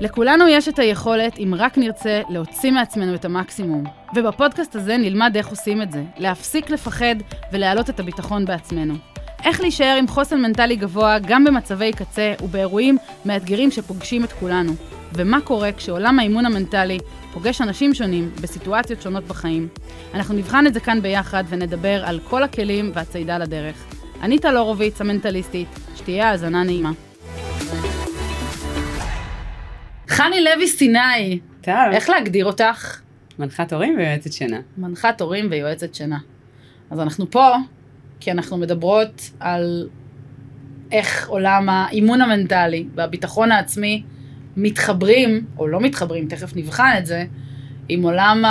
לכולנו יש את היכולת, אם רק נרצה, להוציא מעצמנו את המקסימום. ובפודקאסט הזה נלמד איך עושים את זה, להפסיק לפחד ולהעלות את הביטחון בעצמנו. איך להישאר עם חוסן מנטלי גבוה גם במצבי קצה ובאירועים מאתגרים שפוגשים את כולנו. ומה קורה כשעולם האימון המנטלי פוגש אנשים שונים בסיטואציות שונות בחיים. אנחנו נבחן את זה כאן ביחד ונדבר על כל הכלים והצידה לדרך. אני טל הורוביץ, המנטליסטית, שתהיה האזנה נעימה. חני לוי סיני, טוב. איך להגדיר אותך? מנחת הורים ויועצת שינה. מנחת הורים ויועצת שינה. אז אנחנו פה כי אנחנו מדברות על איך עולם האימון המנטלי והביטחון העצמי מתחברים, או לא מתחברים, תכף נבחן את זה, עם עולם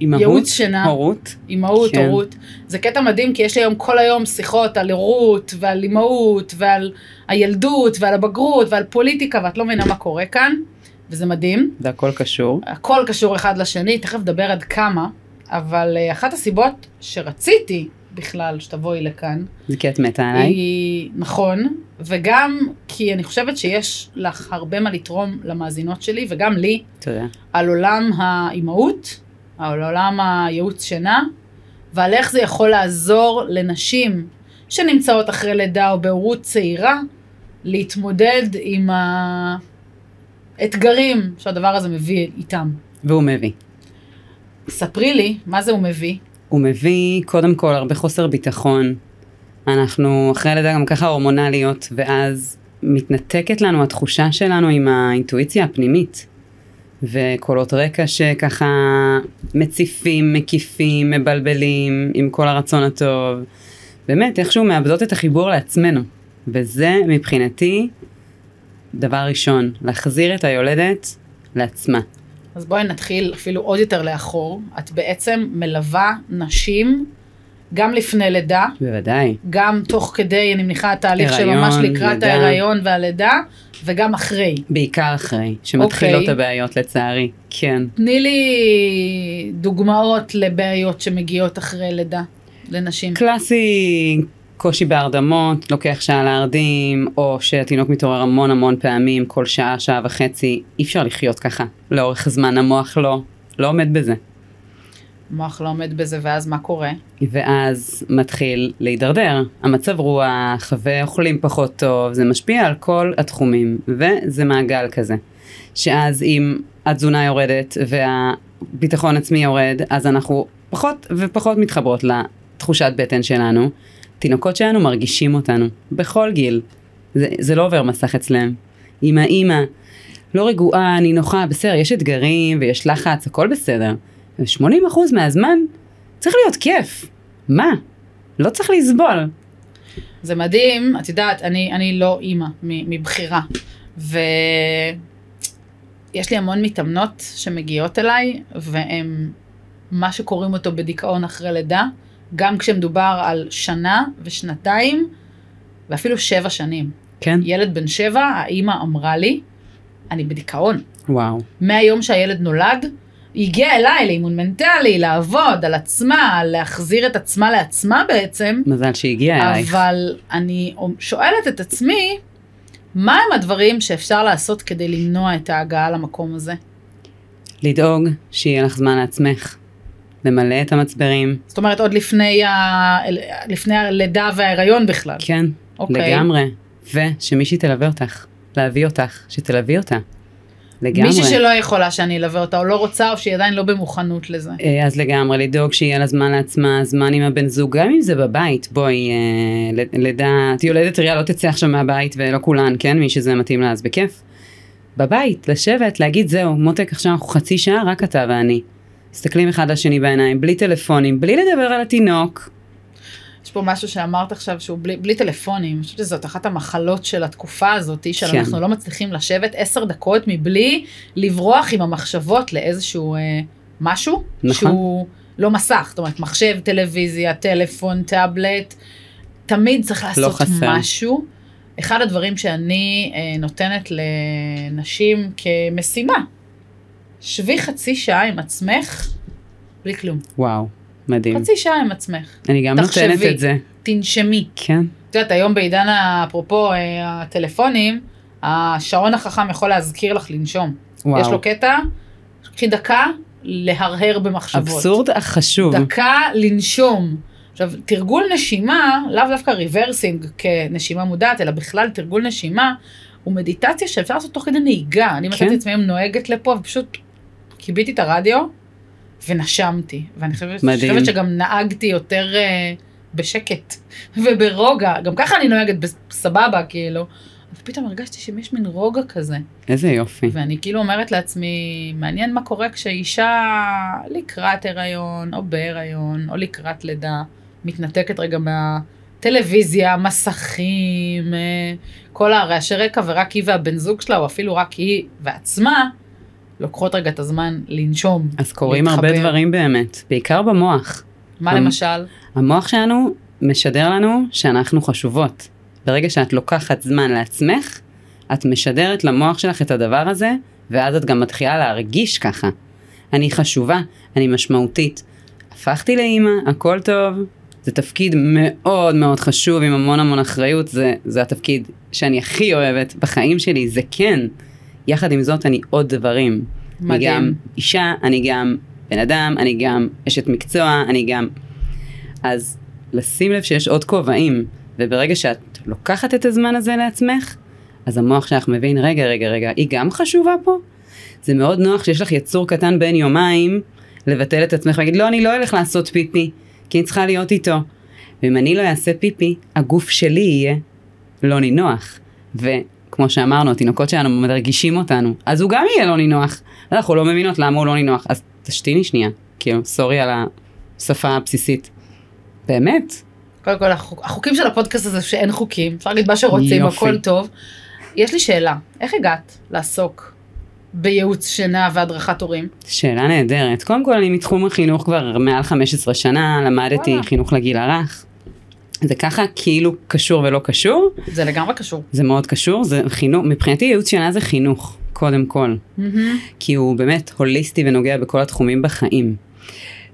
אימהות, ייעוץ שינה. הורות. האימהות, כן. הורות. זה קטע מדהים, כי יש לי היום כל היום שיחות על הורות, ועל אימהות, ועל הילדות, ועל הבגרות, ועל פוליטיקה, ואת לא מבינה מה קורה כאן, וזה מדהים. זה הכל קשור. הכל קשור אחד לשני, תכף נדבר עד כמה, אבל אה, אחת הסיבות שרציתי בכלל שתבואי לכאן, זה כי את מתה עליי. היא נכון, וגם כי אני חושבת שיש לך הרבה מה לתרום למאזינות שלי, וגם לי, תודה. על עולם האימהות, על עולם הייעוץ שינה, ועל איך זה יכול לעזור לנשים שנמצאות אחרי לידה או בהורות צעירה, להתמודד עם האתגרים שהדבר הזה מביא איתם. והוא מביא. ספרי לי, מה זה הוא מביא? הוא מביא קודם כל הרבה חוסר ביטחון. אנחנו אחרי לידה גם ככה הורמונליות, ואז מתנתקת לנו התחושה שלנו עם האינטואיציה הפנימית. וקולות רקע שככה מציפים, מקיפים, מבלבלים, עם כל הרצון הטוב. באמת, איכשהו מאבדות את החיבור לעצמנו. וזה מבחינתי דבר ראשון, להחזיר את היולדת לעצמה. אז בואי נתחיל אפילו עוד יותר לאחור. את בעצם מלווה נשים גם לפני לידה, בוודאי. גם תוך כדי, אני מניחה, התהליך שממש לקראת. ההיריון והלידה, וגם אחרי. בעיקר אחרי, שמתחילות אוקיי. הבעיות לצערי. כן. תני לי דוגמאות לבעיות שמגיעות אחרי לידה לנשים. קלאסי קושי בהרדמות, לוקח שעה להרדים, או שהתינוק מתעורר המון המון פעמים, כל שעה, שעה וחצי, אי אפשר לחיות ככה. לאורך זמן המוח לא, לא עומד בזה. המוח לא עומד בזה, ואז מה קורה? ואז מתחיל להידרדר. המצב רוח, ואוכלים פחות טוב, זה משפיע על כל התחומים, וזה מעגל כזה. שאז אם התזונה יורדת והביטחון עצמי יורד, אז אנחנו פחות ופחות מתחברות לתחושת בטן שלנו. תינוקות שלנו מרגישים אותנו, בכל גיל. זה, זה לא עובר מסך אצלם. עם האימא, לא רגועה, נינוחה, בסדר, יש אתגרים ויש לחץ, הכל בסדר. 80% מהזמן צריך להיות כיף. מה? לא צריך לסבול. זה מדהים, את יודעת, אני, אני לא אימא מבחירה, ויש לי המון מתאמנות שמגיעות אליי, והם מה שקוראים אותו בדיכאון אחרי לידה, גם כשמדובר על שנה ושנתיים, ואפילו שבע שנים. כן? ילד בן שבע, האימא אמרה לי, אני בדיכאון. וואו. מהיום שהילד נולד, היא הגיעה אליי לאימון מנטלי, לעבוד על עצמה, להחזיר את עצמה לעצמה בעצם, מזל שהגיע אלייך. אבל אני שואלת את עצמי, מה הם הדברים שאפשר לעשות כדי למנוע את ההגעה למקום הזה? לדאוג שיהיה לך זמן לעצמך. למלא את המצברים. זאת אומרת, עוד לפני, ה... לפני הלידה וההיריון בכלל. כן, אוקיי. לגמרי. ושמישהי תלווה אותך. להביא אותך, שתלווי אותה. לגמרי. מישהי שלא יכולה שאני אלווה אותה, או לא רוצה, או שהיא עדיין לא במוכנות לזה. אה, אז לגמרי, לדאוג שיהיה לה זמן לעצמה, זמן עם הבן זוג, גם אם זה בבית, בואי, אה, לידה, יולדת טריה לא תצא עכשיו מהבית, ולא כולן, כן? מי שזה מתאים לה אז בכיף. בבית, לשבת, להגיד זהו, מותק, עכשיו אנחנו חצי שעה, רק אתה ואני. מסתכלים אחד לשני בעיניים, בלי טלפונים, בלי לדבר על התינוק. יש פה משהו שאמרת עכשיו שהוא בלי, בלי טלפונים, אני חושבת שזאת אחת המחלות של התקופה הזאת, שאנחנו כן. לא מצליחים לשבת עשר דקות מבלי לברוח עם המחשבות לאיזשהו אה, משהו, נכון. שהוא לא מסך, זאת אומרת מחשב, טלוויזיה, טלפון, טאבלט, תמיד צריך לעשות חסר. משהו. אחד הדברים שאני אה, נותנת לנשים כמשימה, שבי חצי שעה עם עצמך, בלי כלום. וואו, מדהים. חצי שעה עם עצמך. אני גם תחשבי. נותנת את זה. תנשמי. כן. את יודעת, היום בעידן, אפרופו אה, הטלפונים, השעון החכם יכול להזכיר לך לנשום. וואו. יש לו קטע, קחי דקה להרהר במחשבות. אבסורד אך חשוב. דקה לנשום. עכשיו, תרגול נשימה, לאו דווקא rebirthing כנשימה מודעת, אלא בכלל תרגול נשימה, הוא מדיטציה שאפשר לעשות תוך כדי נהיגה. אני מצאתי כן. את עצמי היום נוהגת לפה ופשוט כיביתי את הרדיו ונשמתי. ואני חושבת, מדהים. חושבת שגם נהגתי יותר uh, בשקט וברוגע. גם ככה אני נוהגת בסבבה, כאילו. ופתאום הרגשתי שיש מין רוגע כזה. איזה יופי. ואני כאילו אומרת לעצמי, מעניין מה קורה כשאישה לקראת הריון, או בהיריון, או לקראת לידה, מתנתקת רגע מהטלוויזיה, מסכים, אה, כל הרעשי רקע, ורק היא והבן זוג שלה, או אפילו רק היא ועצמה, לוקחות רגע את הזמן לנשום. אז קורים הרבה להתחבר. דברים באמת, בעיקר במוח. מה המ- למשל? המוח שלנו משדר לנו שאנחנו חשובות. ברגע שאת לוקחת זמן לעצמך, את משדרת למוח שלך את הדבר הזה, ואז את גם מתחילה להרגיש ככה. אני חשובה, אני משמעותית. הפכתי לאימא, הכל טוב. זה תפקיד מאוד מאוד חשוב עם המון המון אחריות, זה, זה התפקיד שאני הכי אוהבת בחיים שלי, זה כן. יחד עם זאת אני עוד דברים. אני מדהים. גם אישה, אני גם בן אדם, אני גם אשת מקצוע, אני גם... אז לשים לב שיש עוד כובעים, וברגע שאת לוקחת את הזמן הזה לעצמך, אז המוח שלך מבין, רגע, רגע, רגע, היא גם חשובה פה? זה מאוד נוח שיש לך יצור קטן בן יומיים, לבטל את עצמך ולהגיד, לא, אני לא אלך לעשות פיפי, כי אני צריכה להיות איתו. ואם אני לא אעשה פיפי, הגוף שלי יהיה לא נינוח. וכמו שאמרנו, התינוקות שלנו מרגישים אותנו, אז הוא גם יהיה לא נינוח. אנחנו לא מבינות למה הוא לא נינוח, אז תשתיני שנייה, כאילו, סורי על השפה הבסיסית. באמת, קודם כל, החוק, החוקים של הפודקאסט הזה שאין חוקים, אפשר להגיד מה שרוצים, יופי. הכל טוב. יש לי שאלה, איך הגעת לעסוק בייעוץ שינה והדרכת הורים? שאלה נהדרת. קודם כל, אני מתחום החינוך כבר מעל 15 שנה, למדתי וואלה. חינוך לגיל הרך. זה ככה כאילו קשור ולא קשור, זה לגמרי קשור. זה מאוד קשור, זה חינוך, מבחינתי ייעוץ שינה זה חינוך, קודם כל. מהמם. כי הוא באמת הוליסטי ונוגע בכל התחומים בחיים.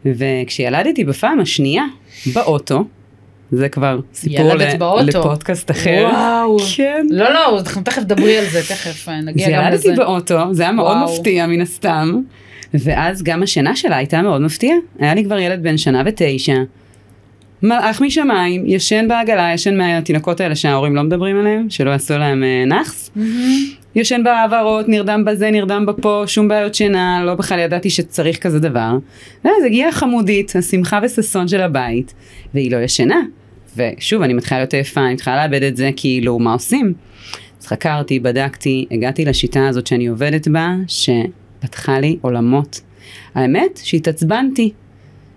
וכשילדתי בפעם השנייה, באוטו, זה כבר סיפור ל- באוטו. לפודקאסט אחר. וואו. כן. לא, לא, אנחנו תכף דברי על זה, תכף אה, נגיע גם ילדתי לזה. באוטו, זה היה מאוד וואו. מפתיע מן הסתם. ואז גם השינה שלה הייתה מאוד מפתיעה. היה לי כבר ילד בן שנה ותשע. מלאך משמיים, ישן בעגלה, ישן מהתינוקות האלה שההורים לא מדברים עליהם, שלא יעשו להם אה, נאחס. מהמם. ישן בהעברות, נרדם בזה, נרדם בפה, שום בעיות שינה, לא בכלל ידעתי שצריך כזה דבר. ואז הגיעה החמודית, השמחה וששון של הבית, והיא לא ישנה. ושוב, אני מתחילה להיות עייפה, אני מתחילה לאבד את זה, כאילו, מה עושים? אז חקרתי, בדקתי, הגעתי לשיטה הזאת שאני עובדת בה, שפתחה לי עולמות. האמת שהתעצבנתי,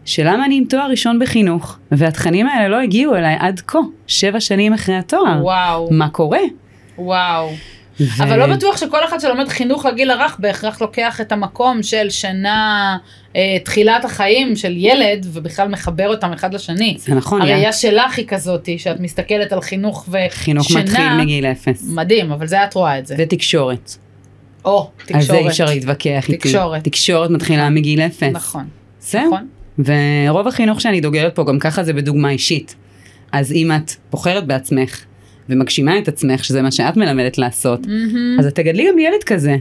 שלמה אני עם תואר ראשון בחינוך, והתכנים האלה לא הגיעו אליי עד כה, שבע שנים אחרי התואר. וואו, מה קורה? וואו. ו- אבל לא בטוח שכל אחד שלומד חינוך לגיל הרך בהכרח לוקח את המקום של שנה, אה, תחילת החיים של ילד, ובכלל מחבר אותם אחד לשני. זה נכון. הראייה שלך היא כזאתי, שאת מסתכלת על חינוך ושינה. חינוך מתחיל מגיל אפס. מדהים, אבל זה את רואה את זה. ותקשורת. או, על זה תקשורת. אי אפשר להתווכח איתי. תקשורת. תקשורת מתחילה מגיל אפס. נכון, זהו. נכון. ורוב החינוך שאני דוגלת פה, גם ככה זה בדוגמה אישית. אז אם את בוחרת בעצמך ומגשימה את עצמך, שזה מה שאת מלמדת לעשות, מהמם. אז את תגדלי גם ילד כזה.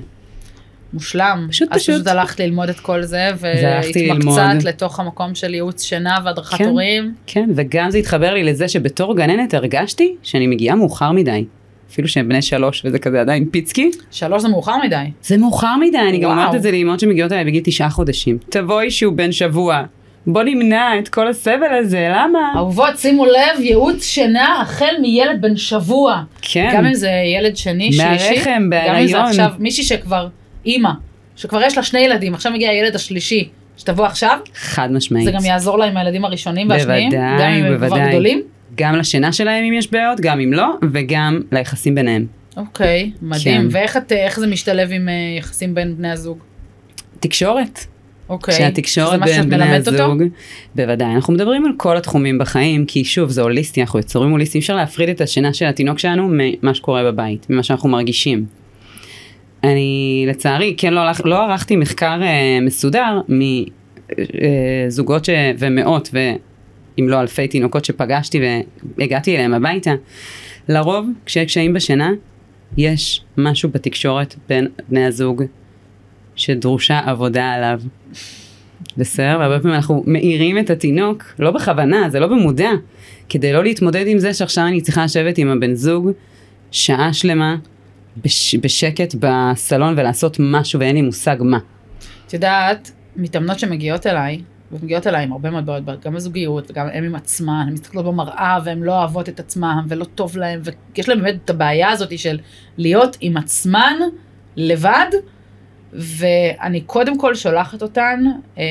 מושלם. פשוט אז פשוט. פשוט הלכת ללמוד את כל זה, והתמקצעת. לתוך המקום של ייעוץ שינה והדרכת כן. הורים. כן, וגם זה התחבר לי לזה שבתור גננת הרגשתי שאני מגיעה מאוחר מדי. אפילו שהם בני שלוש וזה כזה עדיין פיצקי. שלוש זה מאוחר מדי. זה מאוחר מדי, אני גם וואו. אומרת את זה לאמהות שמגיעות אליי בגיל תשעה חודשים. תבואי שהוא בן שבוע. בוא נמנע את כל הסבל הזה, למה? אהובות, שימו לב, ייעוץ שינה החל מילד בן שבוע. כן. גם אם זה ילד שני, שלישי. מהרחם, גם אם זה בהיריון. עכשיו מישהי שכבר אימא, שכבר יש לה שני ילדים, עכשיו מגיע הילד השלישי, שתבוא עכשיו, חד משמעית. זה גם יעזור לה עם הילדים הראשונים והשניים. בוודאי, גם אם הם כבר. גדולים. גם לשינה שלהם אם יש בעיות, גם אם לא, וגם ליחסים ביניהם. אוקיי, מדהים. כן. ואיך את, איך זה משתלב עם אה, יחסים בין בני הזוג? תקשורת. אוקיי. שאת בין בני מלמדת אותו? הזוג, בוודאי, אנחנו מדברים על כל התחומים בחיים, כי שוב, זה הוליסטי, אנחנו יצורים הוליסטיים, אפשר להפריד את השינה של התינוק שלנו ממה שקורה בבית, ממה שאנחנו מרגישים. אני לצערי, כן, לא, לא ערכתי מחקר אה, מסודר מזוגות ש... ומאות, ואם לא אלפי תינוקות שפגשתי והגעתי אליהם הביתה. לרוב, כשיש קשיים בשינה, יש משהו בתקשורת בין בני הזוג שדרושה עבודה עליו. בסדר? והרבה פעמים אנחנו מאירים את התינוק, לא בכוונה, זה לא במודע, כדי לא להתמודד עם זה שעכשיו אני צריכה לשבת עם הבן זוג שעה שלמה בש, בשקט בסלון ולעשות משהו ואין לי מושג מה. את יודעת, מתאמנות שמגיעות אליי, ומגיעות אליי עם הרבה מאוד בעיות, גם בזוגיות וגם הם עם עצמן, הן מסתכלות במראה והן לא אוהבות את עצמן ולא טוב להן, ויש להן באמת את הבעיה הזאת של להיות עם עצמן לבד, ואני קודם כל שולחת אותן אה,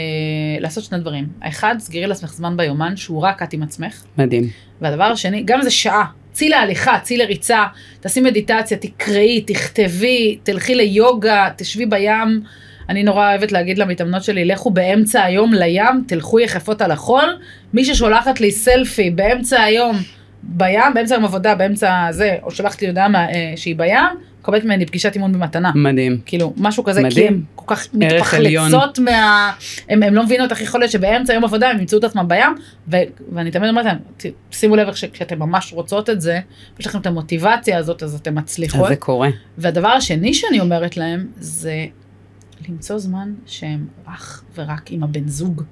לעשות שני דברים. האחד, סגרי לעצמך זמן ביומן שהוא רק את עם עצמך. מדהים. והדבר השני, גם איזה שעה, צאי להליכה, צאי לריצה, תעשי מדיטציה, תקראי, תכתבי, תלכי ליוגה, תשבי בים. אני נורא אוהבת להגיד למתאמנות שלי, לכו באמצע היום לים, תלכו יחפות על החול. מי ששולחת לי סלפי באמצע היום בים, באמצע היום עבודה, באמצע זה, או שולחת לי הודעה אה, שהיא בים, מקבלת ממני פגישת אימון במתנה. מדהים. כאילו, משהו כזה, מדהים. כי הן כל כך מתפחלצות מה... הן לא מבינות איך יכול להיות שבאמצע יום עבודה הם ימצאו את עצמם בים, ו... ואני תמיד אומרת להם, שימו לב איך כשאתן ממש רוצות את זה, יש לכם את המוטיבציה הזאת, אז אתן מצליחות. אז זה קורה. והדבר השני שאני אומרת להם, זה למצוא זמן שהם אך ורק עם הבן זוג.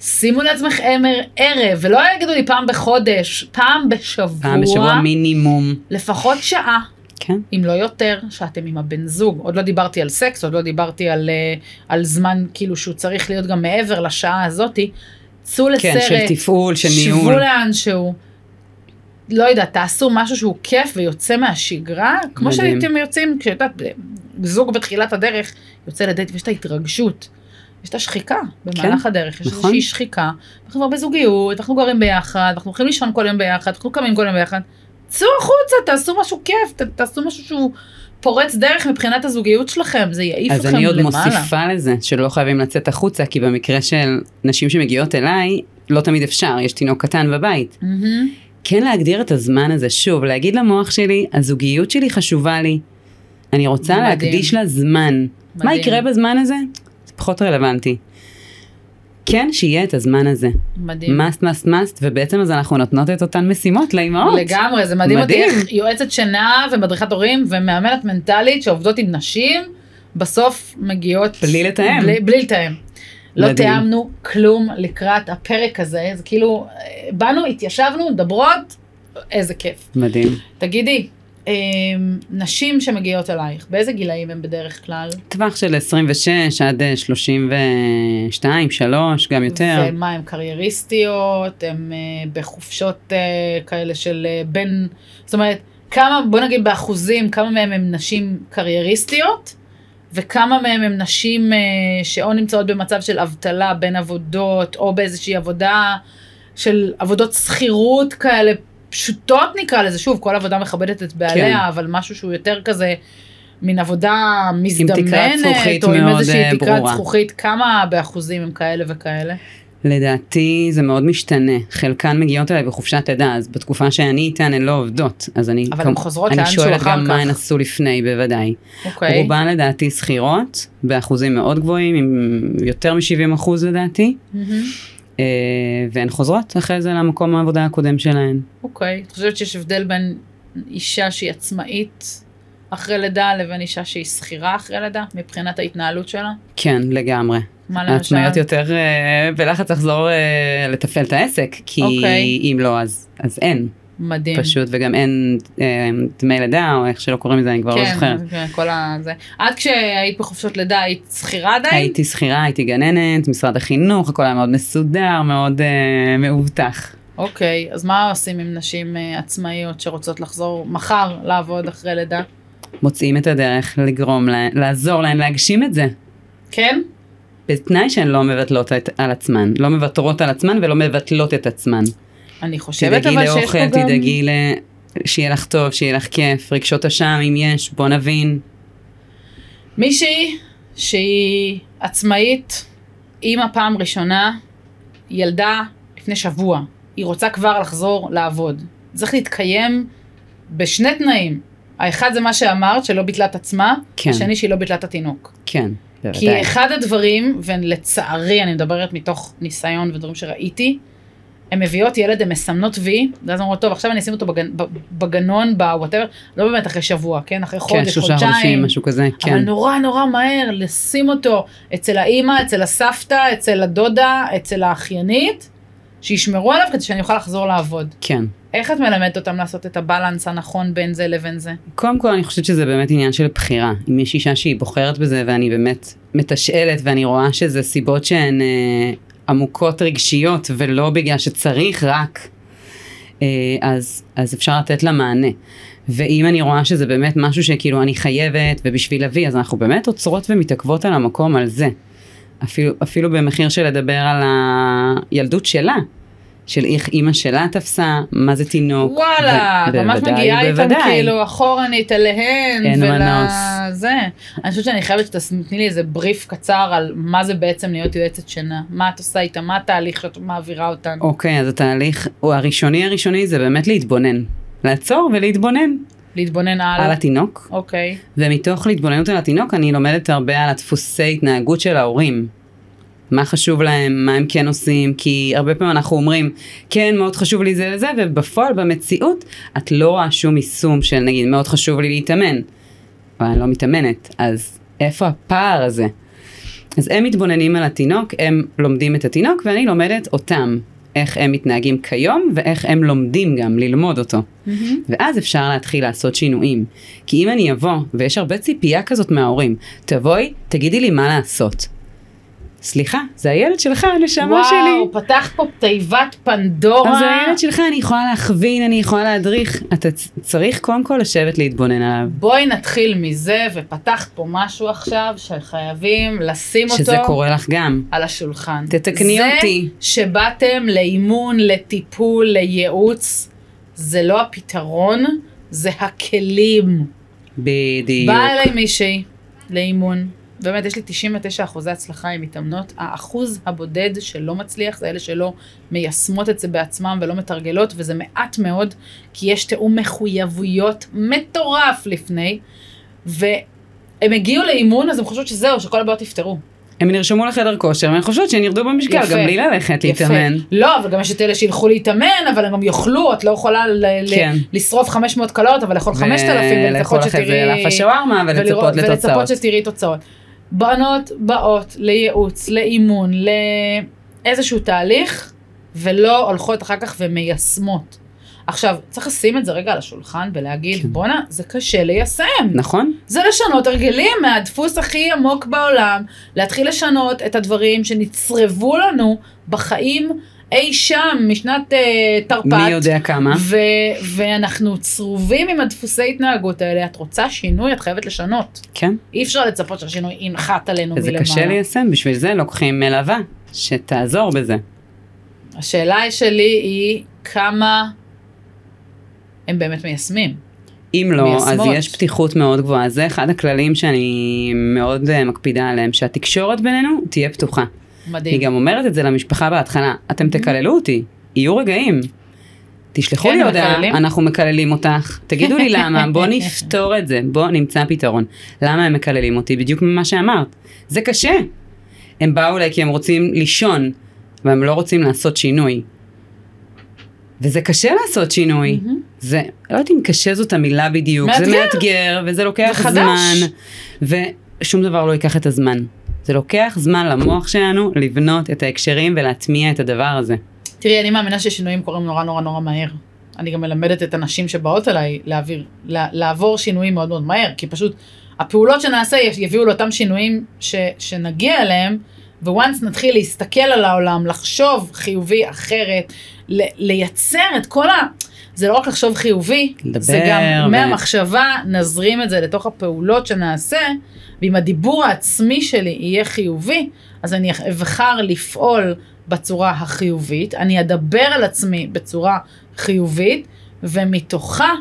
שימו לעצמך אמר, ערב, ולא יגידו לי פעם בחודש, פעם בשבוע. פעם בשבוע מינימום. לפחות שעה. כן. אם לא יותר, שאתם עם הבן זוג. עוד לא דיברתי על סקס, עוד לא דיברתי על, אה, על זמן כאילו שהוא צריך להיות גם מעבר לשעה הזאתי. צאו לסרט. כן, של תפעול, של ניהול. שבו לאנשהו. לא יודעת, תעשו משהו שהוא כיף ויוצא מהשגרה, כמו מדהים. שהייתם יוצאים, כשאת יודעת, זוג בתחילת הדרך יוצא לדייט ויש את ההתרגשות. יש את השחיקה במהלך כן, הדרך, יש נכון. איזושהי שחיקה, אנחנו כבר בזוגיות, אנחנו גרים ביחד, אנחנו הולכים לישון כל יום ביחד, אנחנו קמים כל יום ביחד, צאו החוצה, תעשו משהו כיף, ת, תעשו משהו שהוא פורץ דרך מבחינת הזוגיות שלכם, זה יעיף אז אתכם אני עוד למעלה. מוסיפה לזה, שלא חייבים לצאת החוצה, כי במקרה של נשים שמגיעות אליי, לא תמיד אפשר, יש תינוק קטן בבית. מהמם. כן להגדיר את הזמן הזה, שוב, להגיד למוח שלי, הזוגיות שלי חשובה לי, אני רוצה מדהים. להקדיש לה זמן. מה מדהים. יקרה בזמן הזה? זה פחות רלוונטי. כן, שיהיה את הזמן הזה. מדהים. must, must, must, ובעצם אז אנחנו נותנות את אותן משימות לאימהות. לגמרי, זה מדהים אותי מדהים. איך יועצת שינה ומדריכת הורים ומאמנת מנטלית שעובדות עם נשים, בסוף מגיעות... בלי לתאם. בלי, בלי לתאם. לא. תיאמנו כלום לקראת הפרק הזה, זה כאילו, אה, באנו, התיישבנו, מדברות, איזה כיף. מדהים. תגידי, נשים שמגיעות אלייך, באיזה גילאים הם בדרך כלל? טווח של 26 עד אה, 32, 3, גם יותר. ומה, הן קרייריסטיות, הן אה, בחופשות אה, כאלה של אה, בין, זאת אומרת, כמה, בוא נגיד באחוזים, כמה מהם הם נשים קרייריסטיות, וכמה מהם הם נשים אה, שאו נמצאות במצב של אבטלה בין עבודות, או באיזושהי עבודה של עבודות שכירות כאלה פשוטות נקרא לזה, שוב, כל עבודה מכבדת את בעליה, כן. אבל משהו שהוא יותר כזה... מין עבודה תקרת מזדמנת, זכוכית או עם איזושהי אה, תקרת ברורה. זכוכית, כמה באחוזים הם כאלה וכאלה? לדעתי זה מאוד משתנה. חלקן מגיעות אליי בחופשת לידה, אז בתקופה שאני איתן הן לא עובדות. אז אני, אבל הן חוזרות אני שואלת גם כך. מה הן עשו לפני, בוודאי. אוקיי. רובן לדעתי שכירות, באחוזים מאוד גבוהים, עם יותר מ-70 אחוז לדעתי, מהמם. אה, והן חוזרות אחרי זה למקום העבודה הקודם שלהן. אוקיי. את חושבת שיש הבדל בין אישה שהיא עצמאית אחרי לידה לבין אישה שהיא שכירה אחרי לידה, מבחינת ההתנהלות שלה? כן, לגמרי. מה למשל? העצמאיות יותר אה, בלחץ לחזור אה, לתפעל את העסק, כי אוקיי. אם לא, אז, אז אין, מדהים. פשוט, וגם אין אה, דמי לידה, או איך שלא קוראים לזה, אני כבר לא כן, זוכרת. כן, כל ה... זה. את כשהיית בחופשות לידה היית שכירה עדיין? הייתי שכירה, הייתי גננת, משרד החינוך, הכל היה מאוד מסודר, מאוד אה, מאובטח. אוקיי, אז מה עושים עם נשים אה, עצמאיות שרוצות לחזור מחר לעבוד אחרי לידה? מוצאים את הדרך לגרום להן, לעזור להן להגשים את זה. כן? בתנאי שהן לא מבטלות את, על עצמן, לא מוותרות על עצמן ולא מבטלות את עצמן. אני חושבת אבל שיש פה לאוכל, גם... תדאגי ל... שיהיה לך טוב, שיהיה לך כיף, רגשות אשם אם יש, בוא נבין. מישהי שהיא עצמאית, אימא פעם ראשונה, ילדה לפני שבוע, היא רוצה כבר לחזור לעבוד. צריך להתקיים בשני תנאים. האחד זה מה שאמרת, שלא ביטלה את עצמה, כן. השני שהיא לא ביטלה את התינוק. כן, כי בוודאי. אחד הדברים, ולצערי אני מדברת מתוך ניסיון ודברים שראיתי, הן מביאות ילד, הן מסמנות וי, ואז אומרות, טוב, עכשיו אני אשים אותו בגנ... בגנון, בוואטאבר, לא באמת אחרי שבוע, כן? אחרי חודש, כן, שלושה חודשיים. חודשים, משהו כזה, כן. אבל נורא נורא מהר לשים אותו אצל האימא, אצל הסבתא, אצל הדודה, אצל האחיינית, שישמרו עליו כדי שאני אוכל לחזור לעבוד. כן. איך את מלמדת אותם לעשות את הבלנס הנכון בין זה לבין זה? קודם כל אני חושבת שזה באמת עניין של בחירה. אם יש אישה שהיא בוחרת בזה ואני באמת מתשאלת ואני רואה שזה סיבות שהן אה, עמוקות רגשיות ולא בגלל שצריך רק, אה, אז, אז אפשר לתת לה מענה. ואם אני רואה שזה באמת משהו שכאילו אני חייבת ובשביל להביא, אז אנחנו באמת עוצרות ומתעכבות על המקום על זה. אפילו, אפילו במחיר של לדבר על הילדות שלה. של איך אימא שלה תפסה, מה זה תינוק. וואלה, ממש בוודאי מגיעה איתם. כאילו אחורנית אליהן. אין ול- מנוס. זה. אני חושבת שאני חייבת שתתני לי איזה בריף קצר על מה זה בעצם להיות יועצת שינה. מה את עושה איתה, מה התהליך שאת מעבירה אותן. אוקיי, אז התהליך, הוא הראשוני הראשוני זה באמת להתבונן. לעצור ולהתבונן להתבונן על... על התינוק, אוקיי. ומתוך להתבוננות על התינוק אני לומדת הרבה על הדפוסי התנהגות של ההורים. מה חשוב להם, מה הם כן עושים, כי הרבה פעמים אנחנו אומרים, כן, מאוד חשוב לי זה וזה, ובפועל, במציאות, את לא רואה שום יישום של נגיד, מאוד חשוב לי להתאמן, אבל אני לא מתאמנת, אז איפה הפער הזה? אז הם מתבוננים על התינוק, הם לומדים את התינוק, ואני לומדת אותם, איך הם מתנהגים כיום, ואיך הם לומדים גם ללמוד אותו. ואז אפשר להתחיל לעשות שינויים. כי אם אני אבוא, ויש הרבה ציפייה כזאת מההורים, תבואי, תגידי לי מה לעשות. סליחה, זה הילד שלך, הנשמה שלי. וואו, פתח פה תיבת פנדורה. אז זה הילד שלך, אני יכולה להכווין, אני יכולה להדריך. אתה צריך קודם כל לשבת להתבונן עליו. בואי נתחיל מזה, ופתחת פה משהו עכשיו שחייבים לשים אותו שזה קורה לך גם. על השולחן. תתקני זה אותי. זה שבאתם לאימון, לטיפול, לייעוץ, זה לא הפתרון, זה הכלים. בדיוק. באה אליי מישהי לאימון, באמת יש לי 99 אחוזי הצלחה עם מתאמנות, האחוז הבודד שלא מצליח זה אלה שלא מיישמות את זה בעצמם ולא מתרגלות, וזה מעט מאוד, כי יש תיאום מחויבויות מטורף לפני, והם הגיעו לאימון אז הם חושבות שזהו, שכל הבעיות יפתרו. הם נרשמו לחדר כושר, והן חושבות שהן ירדו במשקל, יפה. גם בלי ללכת יפה. להתאמן. לא, אבל גם יש את אלה שילכו להתאמן, אבל הם גם יאכלו, את לא יכולה ל- ל- כן. לשרוף 500 קלוריות, אבל לאכול 5,000 ולצפות ולאכול אחרי זה שתראי... השווארמה ולראות- ולצפות לתוצאות. ולצפות שתראי תוצאות. בנות באות לייעוץ, לאימון, לאיזשהו תהליך, ולא הולכות אחר כך ומיישמות. עכשיו, צריך לשים את זה רגע על השולחן ולהגיד, כן. בואנה, זה קשה ליישם. נכון? זה לשנות הרגלים מהדפוס הכי עמוק בעולם, להתחיל לשנות את הדברים שנצרבו לנו בחיים אי שם משנת אה, תרפ"ט. מי יודע כמה. ו- ואנחנו צרובים עם הדפוסי התנהגות האלה, את רוצה שינוי, את חייבת לשנות. כן. אי אפשר לצפות שהשינוי ינחת עלינו וזה מלמעלה. קשה ליישם, בשביל זה לוקחים מלווה, שתעזור בזה. השאלה שלי היא כמה הם באמת מיישמים. אם לא, אז מיישמות. יש פתיחות מאוד גבוהה. זה אחד הכללים שאני מאוד אה, מקפידה עליהם, שהתקשורת בינינו תהיה פתוחה. היא מדהים. גם אומרת את זה למשפחה בהתחלה, אתם תקללו אותי, יהיו רגעים. תשלחו כן, לי הודעה. אנחנו מקללים אותך, תגידו לי למה, בוא נפתור את זה, בוא נמצא פתרון. למה הם מקללים אותי? בדיוק ממה שאמרת. זה קשה. הם באו אליי כי הם רוצים לישון, והם לא רוצים לעשות שינוי. וזה קשה לעשות שינוי. מהמם. זה, לא יודעת אם קשה זאת המילה בדיוק, זה מאתגר. מאתגר, וזה לוקח. זמן, ושום דבר לא ייקח את הזמן. זה לוקח זמן למוח שלנו לבנות את ההקשרים ולהטמיע את הדבר הזה. תראי, אני מאמינה ששינויים קורים נורא נורא נורא מהר. אני גם מלמדת את הנשים שבאות אליי להעביר, לה- לעבור שינויים מאוד מאוד מהר, כי פשוט הפעולות שנעשה יביאו לאותם שינויים ש, שנגיע אליהם, וואנס נתחיל להסתכל על העולם, לחשוב חיובי אחרת, ל, לייצר את כל ה... זה לא רק לחשוב חיובי, לדבר זה גם ו- מהמחשבה נזרים את זה לתוך הפעולות שנעשה, ואם הדיבור העצמי שלי יהיה חיובי, אז אני אבחר לפעול בצורה החיובית, אני אדבר על עצמי בצורה חיובית, ומתוכה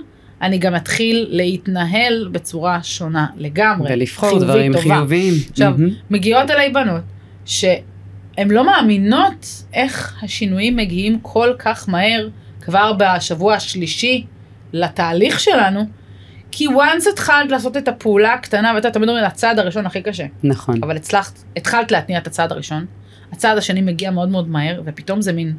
אני גם אתחיל להתנהל בצורה שונה לגמרי. ולבחור דברים טובה. חיוביים. עכשיו, מהמם. מגיעות אליי בנות שהן לא מאמינות איך השינויים מגיעים כל כך מהר, כבר בשבוע השלישי לתהליך שלנו, כי once התחלת לעשות את הפעולה הקטנה, ואתה תמיד אומר, הצעד הראשון הכי קשה, נכון. אבל הצלחת, התחלת להתניע את הצעד הראשון, הצעד השני מגיע מאוד מאוד מהר, ופתאום זה מין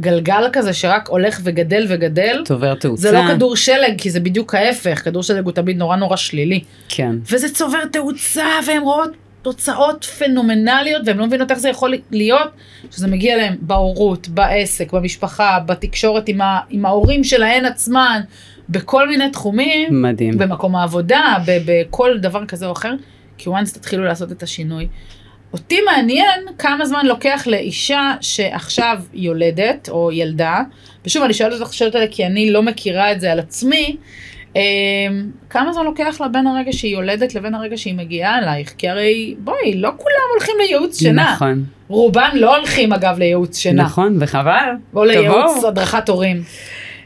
גלגל כזה שרק הולך וגדל וגדל. צובר תאוצה. זה לא כדור שלג, כי זה בדיוק ההפך, כדור שלג הוא תמיד נורא נורא שלילי. כן. וזה צובר תאוצה, והן רואות תוצאות פנומנליות, והן לא מבינות איך זה יכול להיות, שזה מגיע להם בהורות, בעסק, במשפחה, בתקשורת עם, ה, עם ההורים שלהן עצמן, בכל מיני תחומים, מדהים. במקום העבודה, ב- בכל דבר כזה או אחר, כי once תתחילו לעשות את השינוי. אותי מעניין כמה זמן לוקח לאישה שעכשיו יולדת או ילדה, ושוב אני שואלת אותך שאלות האלה כי אני לא מכירה את זה על עצמי, אמ, כמה זמן לוקח לה בין הרגע שהיא יולדת לבין הרגע שהיא מגיעה אלייך? כי הרי בואי, לא כולם הולכים לייעוץ שינה. נכון. רובם לא הולכים אגב לייעוץ שינה. נכון, וחבל. או לייעוץ. הדרכת הורים.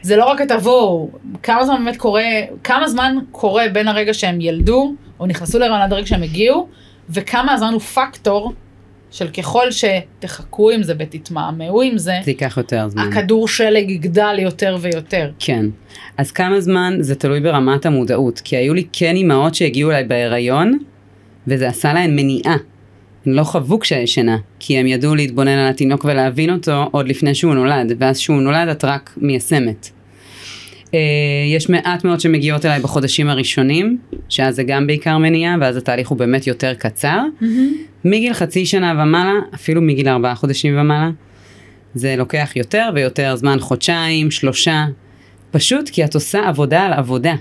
זה לא רק התבואו, כמה זמן באמת קורה, כמה זמן קורה בין הרגע שהם ילדו, או נכנסו להיריון עד הרגע שהם הגיעו, וכמה הזמן הוא פקטור של ככל שתחכו עם זה ותתמהמהו עם זה, זה ייקח יותר זמן. הכדור שלג יגדל יותר ויותר. כן. אז כמה זמן זה תלוי ברמת המודעות, כי היו לי כן אימהות שהגיעו אליי בהיריון, וזה עשה להן מניעה. לא חוו כשהיא ישנה, כי הם ידעו להתבונן על התינוק ולהבין אותו עוד לפני שהוא נולד, ואז כשהוא נולד את רק מיישמת. אה, יש מעט מאוד שמגיעות אליי בחודשים הראשונים, שאז זה גם בעיקר מניעה, ואז התהליך הוא באמת יותר קצר. מגיל חצי שנה ומעלה, אפילו מגיל ארבעה חודשים ומעלה, זה לוקח יותר ויותר זמן, חודשיים, שלושה, פשוט כי את עושה עבודה על עבודה.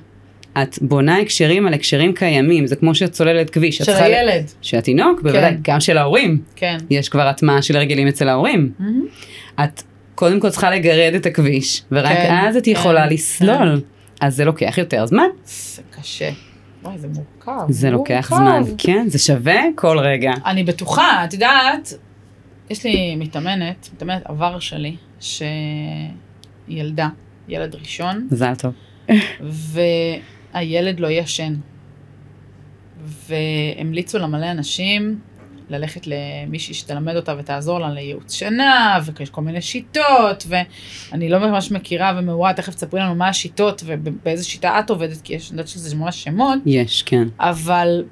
את בונה הקשרים על הקשרים קיימים, זה כמו שאת צוללת כביש. של הילד, של התינוק, בוודאי, גם של ההורים. כן. יש כבר הטמעה של הרגלים אצל ההורים. מהמם. את קודם כל צריכה לגרד את הכביש, ורק כן, אז את כן, יכולה כן. לסלול. אז זה לוקח יותר זמן. זה קשה. וואי, זה מורכב. זה לוקח מורכב. זמן, כן, זה שווה כל רגע. אני בטוחה, את יודעת, יש לי מתאמנת, מתאמנת עבר שלי, שילדה, ילד ראשון, מזל טוב. והילד לא ישן. והמליצו לה מלא אנשים ללכת למישהי שתלמד אותה ותעזור לה לייעוץ שינה, ויש כל מיני שיטות, ואני לא ממש מכירה ומעורה, תכף תספרי לנו מה השיטות ובאיזה שיטה את עובדת, כי יש, אני יודעת שזה ממש שמות, יש, כן. אבל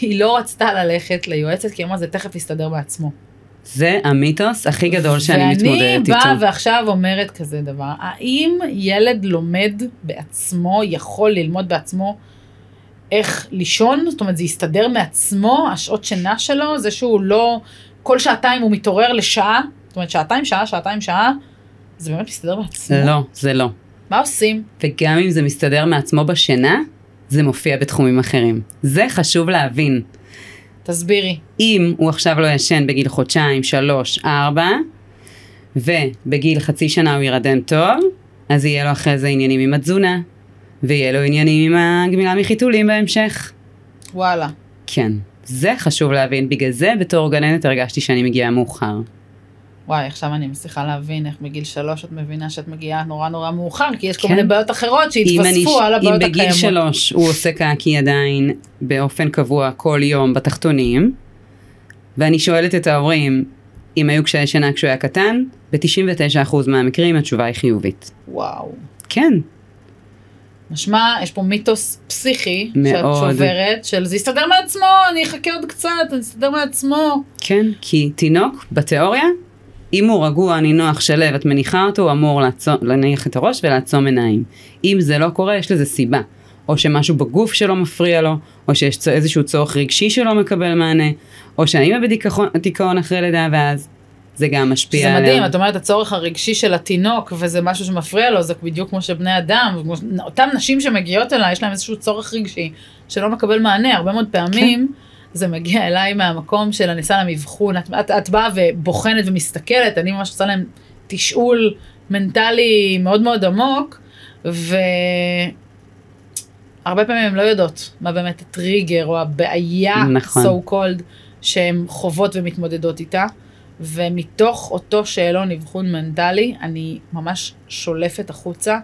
היא לא רצתה ללכת ליועצת, כי היא אמרה, זה תכף יסתדר בעצמו. זה המיתוס הכי גדול שאני מתמודדת ואני איתו. באה ועכשיו אומרת כזה דבר, האם ילד לומד בעצמו, יכול ללמוד בעצמו איך לישון? זאת אומרת, זה יסתדר מעצמו, השעות שינה שלו, זה שהוא לא, כל שעתיים הוא מתעורר לשעה, זאת אומרת, שעתיים, שעה, שעתיים, שעה, זה באמת מסתדר בעצמו? לא, זה לא. מה עושים? וגם אם זה מסתדר מעצמו בשינה, זה מופיע בתחומים אחרים. זה חשוב להבין. תסבירי. אם הוא עכשיו לא ישן בגיל חודשיים, שלוש, ארבע, ובגיל חצי שנה הוא ירדם טוב, אז יהיה לו אחרי זה עניינים עם התזונה, ויהיה לו עניינים עם הגמילה מחיתולים בהמשך. וואלה. כן, זה חשוב להבין. בגלל זה בתור גננת הרגשתי שאני מגיעה מאוחר. וואי, עכשיו אני מצליחה להבין איך בגיל שלוש את מבינה שאת מגיעה נורא נורא מאוחר, כי יש כל כן. מיני בעיות אחרות אם שהתווספו על הבעיות אם הקיימות. בגיל שלוש הוא עושה קקי עדיין באופן קבוע כל יום בתחתונים, ואני שואלת את ההורים אם היו קשיי שינה כשהוא היה קטן, ב-99% מהמקרים התשובה היא חיובית. וואו. כן, משמע, יש פה מיתוס פסיכי, שאת מאוד. שוברת, של זה יסתדר מעצמו, אני אחכה עוד קצת, אני אסתדר מעצמו. כן, כי תינוק, בתיאוריה, אם הוא רגוע, נינוח, שלו, את מניחה אותו, הוא אמור לעצום, להניח את הראש ולעצום עיניים. אם זה לא קורה, יש לזה סיבה. או שמשהו בגוף שלו מפריע לו, או שיש איזשהו צורך רגשי שלא מקבל מענה, או שהאימא בדיכאון דיכאון אחרי לידה, ואז זה גם משפיע שזה עליה. מדהים, את אומרת, הצורך הרגשי של התינוק, וזה משהו שמפריע לו, זה בדיוק כמו שבני אדם, אותן נשים שמגיעות אליי, יש להם איזשהו צורך רגשי שלא מקבל מענה, הרבה מאוד פעמים. זה מגיע אליי מהמקום של אני עושה להם אבחון, את, את, את באה ובוחנת ומסתכלת, אני ממש עושה להם תשאול מנטלי מאוד מאוד עמוק, והרבה פעמים הן לא יודעות מה באמת הטריגר או הבעיה, נכון. so called, שהן חוות ומתמודדות איתה. ומתוך אותו שאלון אבחון מנטלי, אני ממש שולפת החוצה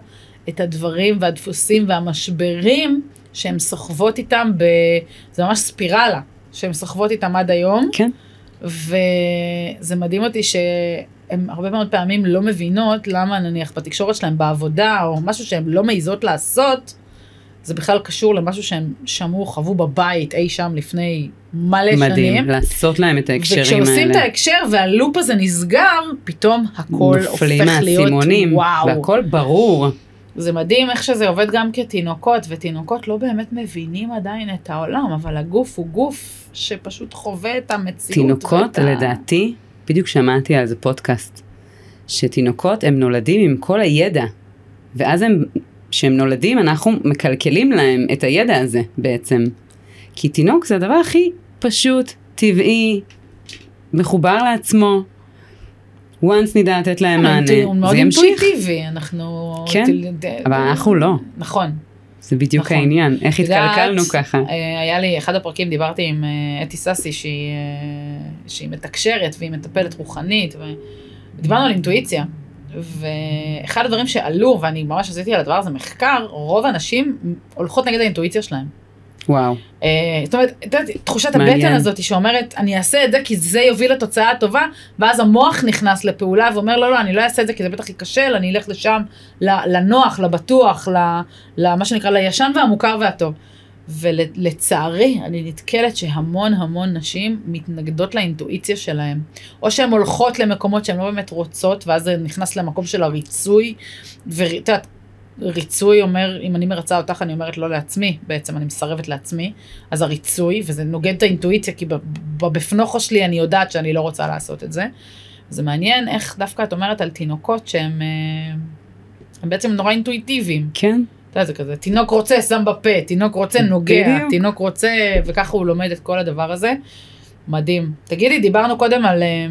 את הדברים והדפוסים והמשברים שהן סוחבות איתם, ב... זה ממש ספירלה, שהן סוחבות איתם עד היום. כן, וזה מדהים אותי שהן הרבה מאוד פעמים לא מבינות למה נניח בתקשורת שלהם בעבודה או משהו שהן לא מעיזות לעשות, זה בכלל קשור למשהו שהם שמעו, חוו בבית אי שם לפני מלא שנים. מדהים, לעשות להם את ההקשרים האלה. וכשעושים את ההקשר והלופ הזה נסגר, פתאום הכל הופך להיות וואו. והכל ברור. זה מדהים איך שזה עובד גם כתינוקות, ותינוקות לא באמת מבינים עדיין את העולם, אבל הגוף הוא גוף שפשוט חווה את המציאות. תינוקות, ואת לדעתי, בדיוק שמעתי על זה פודקאסט, שתינוקות הם נולדים עם כל הידע, ואז הם, כשהם נולדים אנחנו מקלקלים להם את הידע הזה בעצם. כי תינוק זה הדבר הכי פשוט, טבעי, מחובר לעצמו. Once נדע לתת להם מענה, כן, הוא מאוד זה ימשיך. אינטואיטיבי, אנחנו... כן, אבל אנחנו לא. נכון. זה בדיוק נכון. העניין, איך התקלקלנו ככה. אה, היה לי, אחד הפרקים דיברתי עם אה, אתי סאסי שהיא, אה, שהיא מתקשרת והיא מטפלת רוחנית, ודיברנו על אינטואיציה. ואחד הדברים שעלו, ואני ממש עשיתי על הדבר הזה מחקר, רוב הנשים הולכות נגד האינטואיציה שלהם. וואו, אה, זאת אומרת, את יודעת, תחושת. הבטן הזאת שאומרת, אני אעשה את זה כי זה יוביל לתוצאה הטובה, ואז המוח נכנס לפעולה ואומר, לא, לא, אני לא אעשה את זה כי זה בטח ייכשל, אני אלך לשם, לנוח, לבטוח, למה שנקרא, לישן והמוכר והטוב. ולצערי, אני נתקלת שהמון המון נשים מתנגדות לאינטואיציה שלהן. או שהן הולכות למקומות שהן לא באמת רוצות, ואז זה נכנס למקום של הריצוי. ואת יודעת, ריצוי אומר, אם אני מרצה אותך, אני אומרת לא לעצמי, בעצם אני מסרבת לעצמי. אז הריצוי, וזה נוגד את האינטואיציה, כי בבפנוכו שלי אני יודעת שאני לא רוצה לעשות את זה. זה מעניין איך דווקא את אומרת על תינוקות שהם אה, הם בעצם נורא אינטואיטיביים. כן, אתה יודע, זה כזה, תינוק רוצה, שם בפה, תינוק רוצה, נוגע, בדיוק. תינוק רוצה, וככה הוא לומד את כל הדבר הזה. מדהים. תגידי, דיברנו קודם על אה,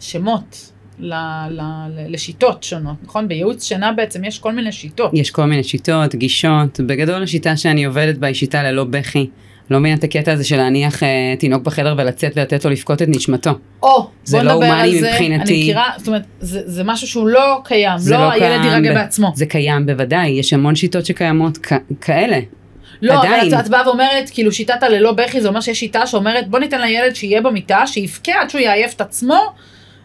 שמות ל, ל, ל, לשיטות שונות, נכון? בייעוץ שינה בעצם יש כל מיני שיטות. יש כל מיני שיטות, גישות, בגדול השיטה שאני עובדת בה היא שיטה ללא בכי. לא מבין את הקטע הזה של להניח אה, תינוק בחדר ולצאת ולתת לו לבכות את נשמתו. או, זה לא הומני. מבחינתי. אני מכירה, זאת אומרת, זה, זה משהו שהוא לא קיים, זה לא, הילד יירגע ב- בעצמו. זה קיים בוודאי, יש המון שיטות שקיימות כ- כאלה. לא, אבל עדיין. את, את באה ואומרת, כאילו שיטת הללא בכי, זה אומר שיש שיטה שאומרת, בוא ניתן לילד שיהיה במיטה, שיבכה עד שהוא יעייף את עצמו,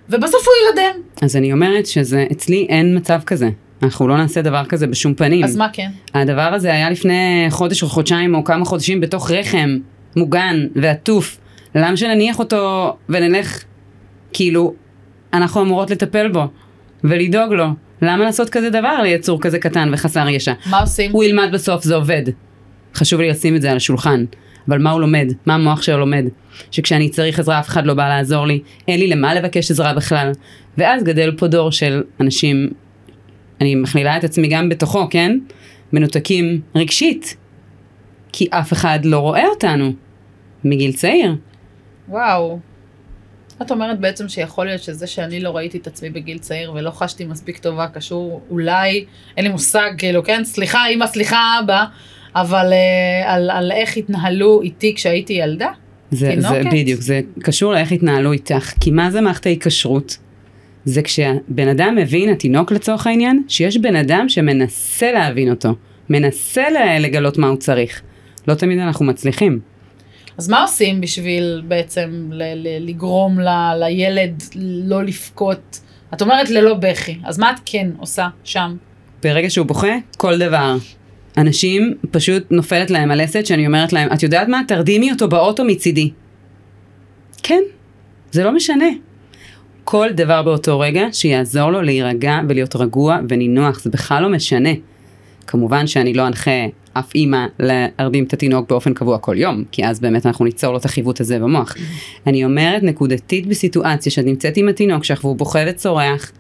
ובסוף הוא יירדם. אז אני אומרת שזה, אצלי אין מצב כזה. אנחנו לא נעשה דבר כזה בשום פנים. אז מה כן? הדבר הזה היה לפני חודש או חודשיים או כמה חודשים בתוך רחם מוגן ועטוף. למה שנניח אותו ונלך, כאילו, אנחנו אמורות לטפל בו ולדאוג לו. למה לעשות כזה דבר ליצור כזה קטן וחסר ישע? מה עושים? הוא ילמד בסוף, זה עובד. חשוב לי לשים את זה על השולחן. אבל מה הוא לומד? מה המוח שלו לומד? שכשאני צריך עזרה אף אחד לא בא לעזור לי, אין לי למה לבקש עזרה בכלל. ואז גדל פה דור של אנשים, אני מכלילה את עצמי גם בתוכו, כן? מנותקים רגשית. כי אף אחד לא רואה אותנו מגיל צעיר. וואו. את אומרת בעצם שיכול להיות שזה שאני לא ראיתי את עצמי בגיל צעיר ולא חשתי מספיק טובה קשור אולי, אין לי מושג, כאילו, כן, סליחה אמא, סליחה אבא, אבל אה, על, על איך התנהלו איתי כשהייתי ילדה? זה, זה תינוקת? בדיוק, זה קשור לאיך התנהלו איתך. כי מה זה מערכת ההיקשרות? זה כשבן אדם מבין, התינוק לצורך העניין, שיש בן אדם שמנסה להבין אותו, מנסה לגלות מה הוא צריך. לא תמיד אנחנו מצליחים. אז מה עושים בשביל בעצם ל- ל- לגרום ל- לילד לא לבכות? את אומרת ללא בכי, אז מה את כן עושה שם? ברגע שהוא בוכה, כל דבר. אנשים פשוט נופלת להם הלסת שאני אומרת להם, את יודעת מה? תרדימי אותו באוטו מצידי. כן, זה לא משנה. כל דבר באותו רגע שיעזור לו להירגע ולהיות רגוע ונינוח, זה בכלל לא משנה. כמובן שאני לא אנחה אף אימא להרדים את התינוק באופן קבוע כל יום, כי אז באמת אנחנו ניצור לו את החיווט הזה במוח. אני אומרת נקודתית בסיטואציה שאת נמצאת עם התינוק שלך והוא בוכה וצורח,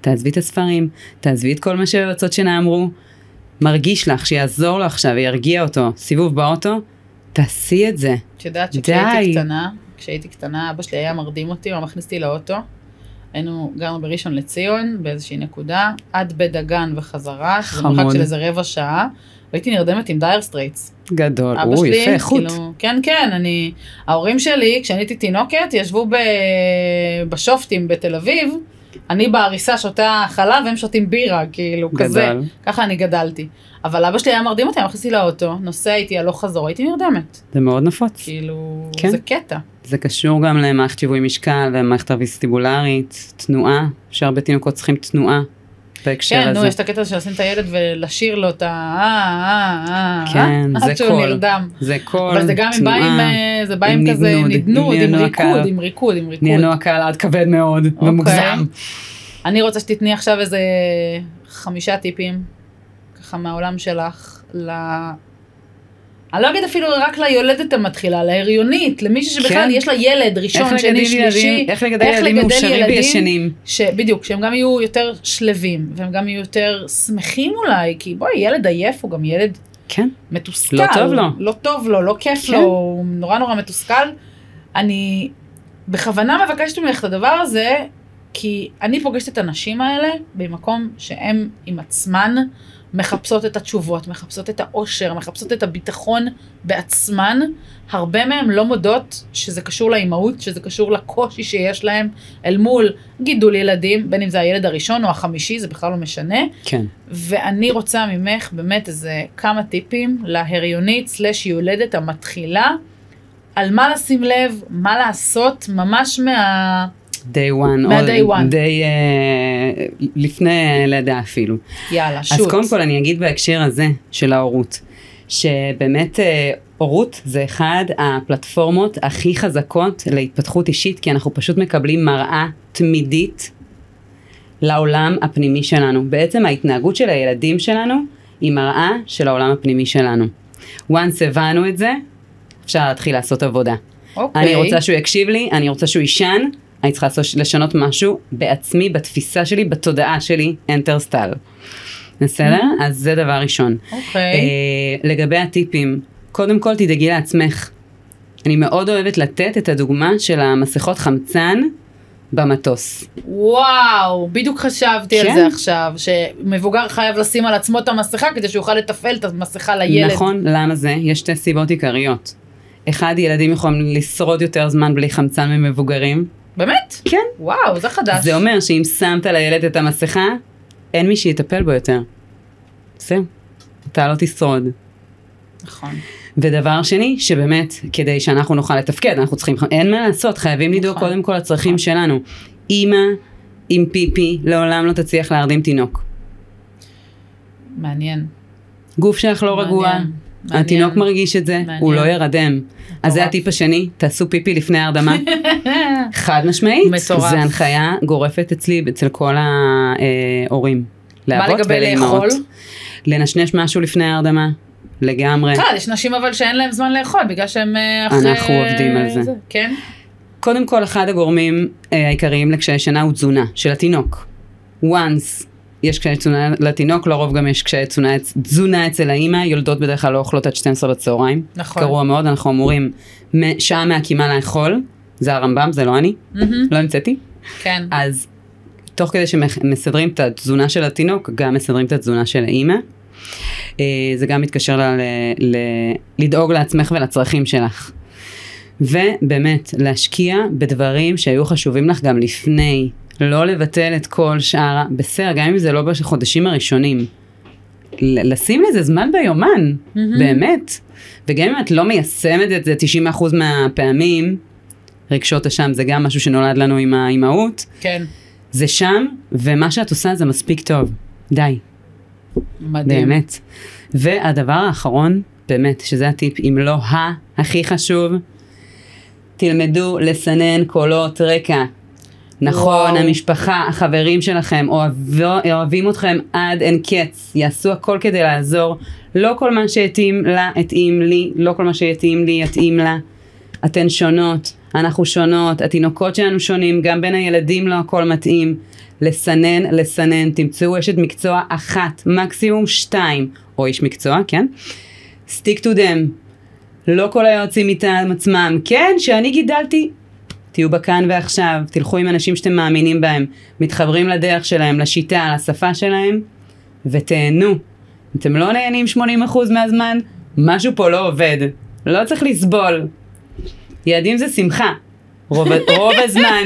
תעזבי את הספרים, תעזבי את כל מה שהיועצות שנאמרו, מרגיש לך שיעזור לו עכשיו וירגיע אותו, סיבוב באוטו, תעשי את זה. את יודעת. שכשהייתי קטנה, כשהייתי קטנה, אבא שלי היה מרדים אותי, הוא מכניס אותי לאוטו. היינו, גרנו בראשון לציון, באיזושהי נקודה, עד בית דגן וחזרה, שזה. מרחק של איזה רבע שעה, והייתי נרדמת עם Dire Straits. גדול, הוא יפה, איכות. כאילו, כן, כן, אני, ההורים שלי, כשאני הייתי תינוקת, ישבו ב, בשופטים בתל אביב, אני בעריסה שותה חלב, והם שותים בירה, כאילו, כזה. גדול. ככה אני גדלתי. אבל אבא שלי היה מרדים אותי, היה מכניס אותי לאוטו, נוסע איתי הלוך חזור, הייתי נרדמת. זה מאוד נפוץ. כאילו, כן. זה קטע. זה קשור גם למערכת שיווי משקל ומערכת הווסטיבולרית, תנועה, אפשר הרבה תינוקות צריכים תנועה. בהקשר כן, הזה. נו, יש את הקטע של לשים את הילד ולשיר לו את ה... אה, אה, אה, כן, אה, זה עד שהוא קול. נרדם. זה קול, אבל זה גם עם, תנועה, אה, זה בא עם עם כזה נדנוד, עם עם ריקוד. עם ריקוד, עם ריקוד. נהנו הקהל עד כבד מאוד, ומוגזם. אני רוצה שתתני עכשיו איזה חמישה טיפים, ככה מהעולם שלך. אני לא אגיד אפילו רק ליולדת המתחילה, להריונית, למישהי שבכלל כן. יש לה ילד ראשון, שני, שלישי, איך לגדל ילדים מאושרים וישנים. שבדיוק, שהם גם יהיו יותר שלווים, והם גם יהיו יותר שמחים אולי, כי בואי, ילד עייף הוא גם ילד כן, מתוסכל. לא טוב לו. לא טוב לו, לא כיף כן. לו, הוא נורא נורא מתוסכל. אני בכוונה מבקשת ממך את הדבר הזה, כי אני פוגשת את הנשים האלה במקום שהן עם עצמן מחפשות את התשובות, מחפשות את האושר, מחפשות את הביטחון בעצמן. הרבה מהן לא מודות שזה קשור לאימהות, שזה קשור לקושי שיש להן אל מול גידול ילדים, בין אם זה הילד הראשון או החמישי, זה בכלל לא משנה. כן. ואני רוצה ממך באמת איזה כמה טיפים להריונית סלש יולדת המתחילה, על מה לשים לב, מה לעשות, ממש מה... day one, מה-day one. day, אה, לפני לידה אפילו. יאללה, שוט. אז קודם כל אני אגיד בהקשר הזה של ההורות, שבאמת אה, הורות זה אחד הפלטפורמות הכי חזקות להתפתחות אישית, כי אנחנו פשוט מקבלים מראה תמידית לעולם הפנימי שלנו. בעצם ההתנהגות של הילדים שלנו היא מראה של העולם הפנימי שלנו. once הבנו את זה, אפשר להתחיל לעשות עבודה. אוקיי. אני רוצה שהוא יקשיב לי, אני רוצה שהוא יישן, אני צריכה לשנות משהו בעצמי, בתפיסה שלי, בתודעה שלי, enter style. בסדר? אז זה דבר ראשון. אוקיי. אה, לגבי הטיפים, קודם כל תדאגי לעצמך. אני מאוד אוהבת לתת את הדוגמה של המסכות חמצן במטוס. וואו, בדיוק חשבתי על כן. זה עכשיו, שמבוגר חייב לשים על עצמו את המסכה כדי שהוא יוכל לתפעל את המסכה לילד. נכון, למה זה? יש שתי סיבות עיקריות. אחד, ילדים יכולים לשרוד יותר זמן בלי חמצן ממבוגרים. באמת? כן. וואו, זה חדש. זה אומר שאם שמת לילד את המסכה, אין מי שיטפל בו יותר. זהו, אתה לא תשרוד. נכון. ודבר שני, שבאמת, כדי שאנחנו נוכל לתפקד, אנחנו צריכים, אין מה לעשות, חייבים לדאוג נכון. קודם כל לצרכים נכון. שלנו. אימא עם פיפי לעולם לא תצליח להרדים תינוק. מעניין. גוף שלך לא רגוע, מעניין, מעניין. התינוק מרגיש את זה, הוא מעניין. לא ירדם. אז זה. הטיפ השני, תעשו פיפי לפני ההרדמה. חד משמעית, מטורף. זה הנחיה גורפת אצלי, אצל כל ההורים. מה לגבי. לאכול? לנשנש משהו לפני ההרדמה, לגמרי. בכלל, יש נשים אבל שאין להם זמן לאכול, בגלל שהם אה, אחרי... אנחנו עובדים על זה. כן? קודם כל, אחד הגורמים אה, העיקריים לקשיי שינה הוא תזונה של התינוק. once יש קשיי תזונה לתינוק, לרוב גם יש קשיי תזונה, תזונה אצל האימא, יולדות בדרך כלל לא אוכלות עד 12 בצהריים. נכון. גרוע מאוד, אנחנו אמורים שעה מהקימה לאכול, זה הרמב"ם, זה לא אני, מהמם, לא המצאתי. כן. אז תוך כדי שמסדרים את התזונה של התינוק, גם מסדרים את התזונה של האימא. אה, זה גם מתקשר ל- ל- ל- לדאוג לעצמך ולצרכים שלך. ובאמת, להשקיע בדברים שהיו חשובים לך גם לפני. לא לבטל את כל שאר, בסדר, גם אם זה לא בחודשים הראשונים. לשים לזה זמן ביומן, מהמם. באמת. וגם אם את לא מיישמת את זה 90% מהפעמים, רגשות אשם זה גם משהו שנולד לנו עם האימהות, כן. זה שם, ומה שאת עושה זה מספיק טוב. די, מדהים. באמת. והדבר האחרון, באמת, שזה הטיפ, אם לא ה, הכי חשוב, תלמדו לסנן קולות רקע. נכון, וואו. המשפחה, החברים שלכם אוהבו, אוהבים אתכם עד אין קץ, יעשו הכל כדי לעזור. לא כל מה שהתאים לה, התאים לי, לא כל מה שהתאים לי, יתאים לה. אתן שונות, אנחנו שונות, התינוקות שלנו שונים, גם בין הילדים לא הכל מתאים. לסנן, לסנן, תמצאו אשת מקצוע אחת, מקסימום שתיים, או איש מקצוע, כן? stick to them. לא כל היועצים מטעם עצמם. כן, שאני גידלתי. תהיו בכאן ועכשיו, תלכו עם אנשים שאתם מאמינים בהם, מתחברים לדרך שלהם, לשיטה, לשפה שלהם, ותהנו. אתם לא נהנים 80% מהזמן, משהו פה לא עובד. לא צריך לסבול. ילדים זה שמחה. רוב, רוב הזמן.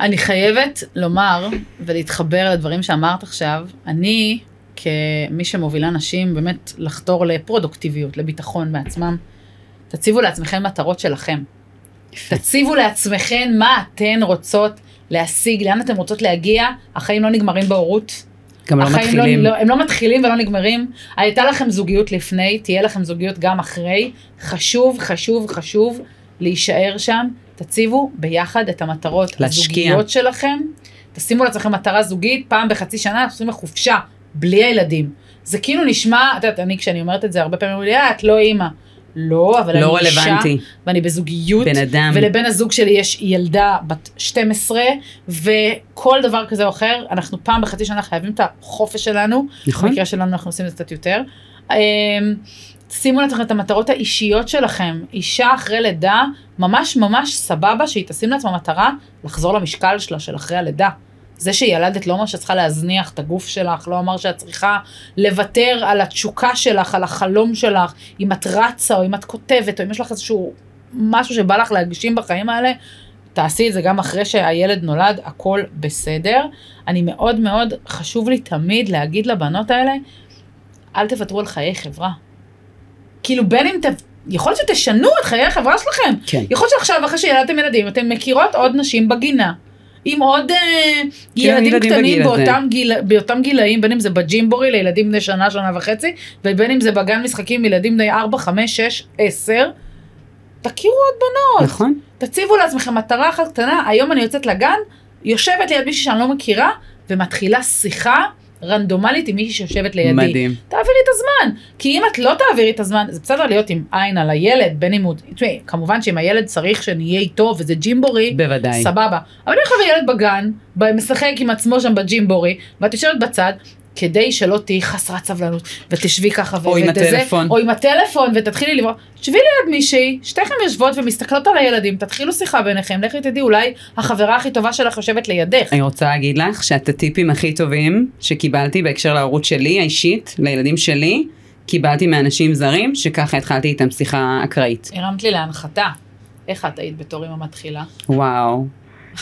אני חייבת לומר ולהתחבר לדברים שאמרת עכשיו, אני כמי שמובילה נשים באמת לחתור לפרודוקטיביות, לביטחון בעצמם, תציבו לעצמכם מטרות שלכם. תציבו לעצמכם מה אתן רוצות להשיג, לאן אתן רוצות להגיע, החיים לא נגמרים בהורות. גם לא החיים מתחילים. לא, הם לא מתחילים ולא נגמרים. הייתה לכם זוגיות לפני, תהיה לכם זוגיות גם אחרי. חשוב, חשוב, חשוב להישאר שם. תציבו ביחד את המטרות להשקיע. הזוגיות שלכם. תשימו לעצמכם מטרה זוגית, פעם בחצי שנה אנחנו עושים לחופשה, בלי הילדים. זה כאילו נשמע, את יודעת, אני כשאני אומרת את זה הרבה פעמים, אומרים לי, "אה, את לא אימא. לא, אבל לא אני אישה, רלוונטי. ואני בזוגיות. בן אדם. ולבן הזוג שלי יש ילדה בת 12, וכל דבר כזה או אחר, אנחנו פעם בחצי שנה חייבים את החופש שלנו. נכון. במקרה שלנו אנחנו עושים את זה קצת יותר. אמ, שימו לעצמכם את המטרות האישיות שלכם. אישה אחרי לידה, ממש ממש סבבה שהיא תשים לעצמה מטרה לחזור למשקל שלה של אחרי הלידה. זה שילדת לא אומר שאת צריכה להזניח את הגוף שלך, לא אומר שאת צריכה לוותר על התשוקה שלך, על החלום שלך, אם את רצה או אם את כותבת, או אם יש לך איזשהו משהו שבא לך להגשים בחיים האלה, תעשי את זה גם אחרי שהילד נולד, הכל בסדר. אני מאוד מאוד, חשוב לי תמיד להגיד לבנות האלה, אל תוותרו על חיי חברה. כאילו בין אם ת... יכול להיות שתשנו את חיי החברה שלכם. כן. יכול להיות שעכשיו, אחרי שילדתם ילדים, אתן מכירות עוד נשים בגינה. עם עוד אה, ילדים ילדים קטנים. באותם, גיל, באותם גילאים, בין אם זה בג'ימבורי לילדים בני שנה, שנה וחצי, ובין אם זה בגן משחקים ילדים בני 4, 5, 6, 10. תכירו עוד בנות. נכון. תציבו לעצמכם מטרה אחת קטנה, היום אני יוצאת לגן, יושבת ליד מישהי שאני לא מכירה, ומתחילה שיחה רנדומלית עם מישהי שיושבת לידי. מדהים. תעבירי את הזמן. כי אם את לא תעבירי את הזמן, זה בסדר להיות עם עין על הילד, בין אם הוא... תשמעי, כמובן שאם הילד צריך שנהיה איתו וזה ג'ימבורי, בוודאי. סבבה. אבל אם עכשיו ילד בגן, משחק עם עצמו שם בג'ימבורי, ואת יושבת בצד, כדי שלא תהיי חסרת סבלנות, ותשבי ככה או עם הטלפון. או עם הטלפון, ותתחילי לברוא, תשבי ליד מישהי, שתיכם יושבות ומסתכלות על הילדים, תתחילו שיחה ביניכם, לכי תדעי, אולי החברה הכי טובה שלך יושבת לידך. אני רוצה להגיד לך שאת הטיפים הכי טובים שקיבלתי בהקשר להורות שלי האישית, לילדים שלי, קיבלתי מאנשים זרים, שככה התחלתי איתם שיחה אקראית. הרמת לי להנחתה. איך את היית בתור אמא מתחילה? וואו,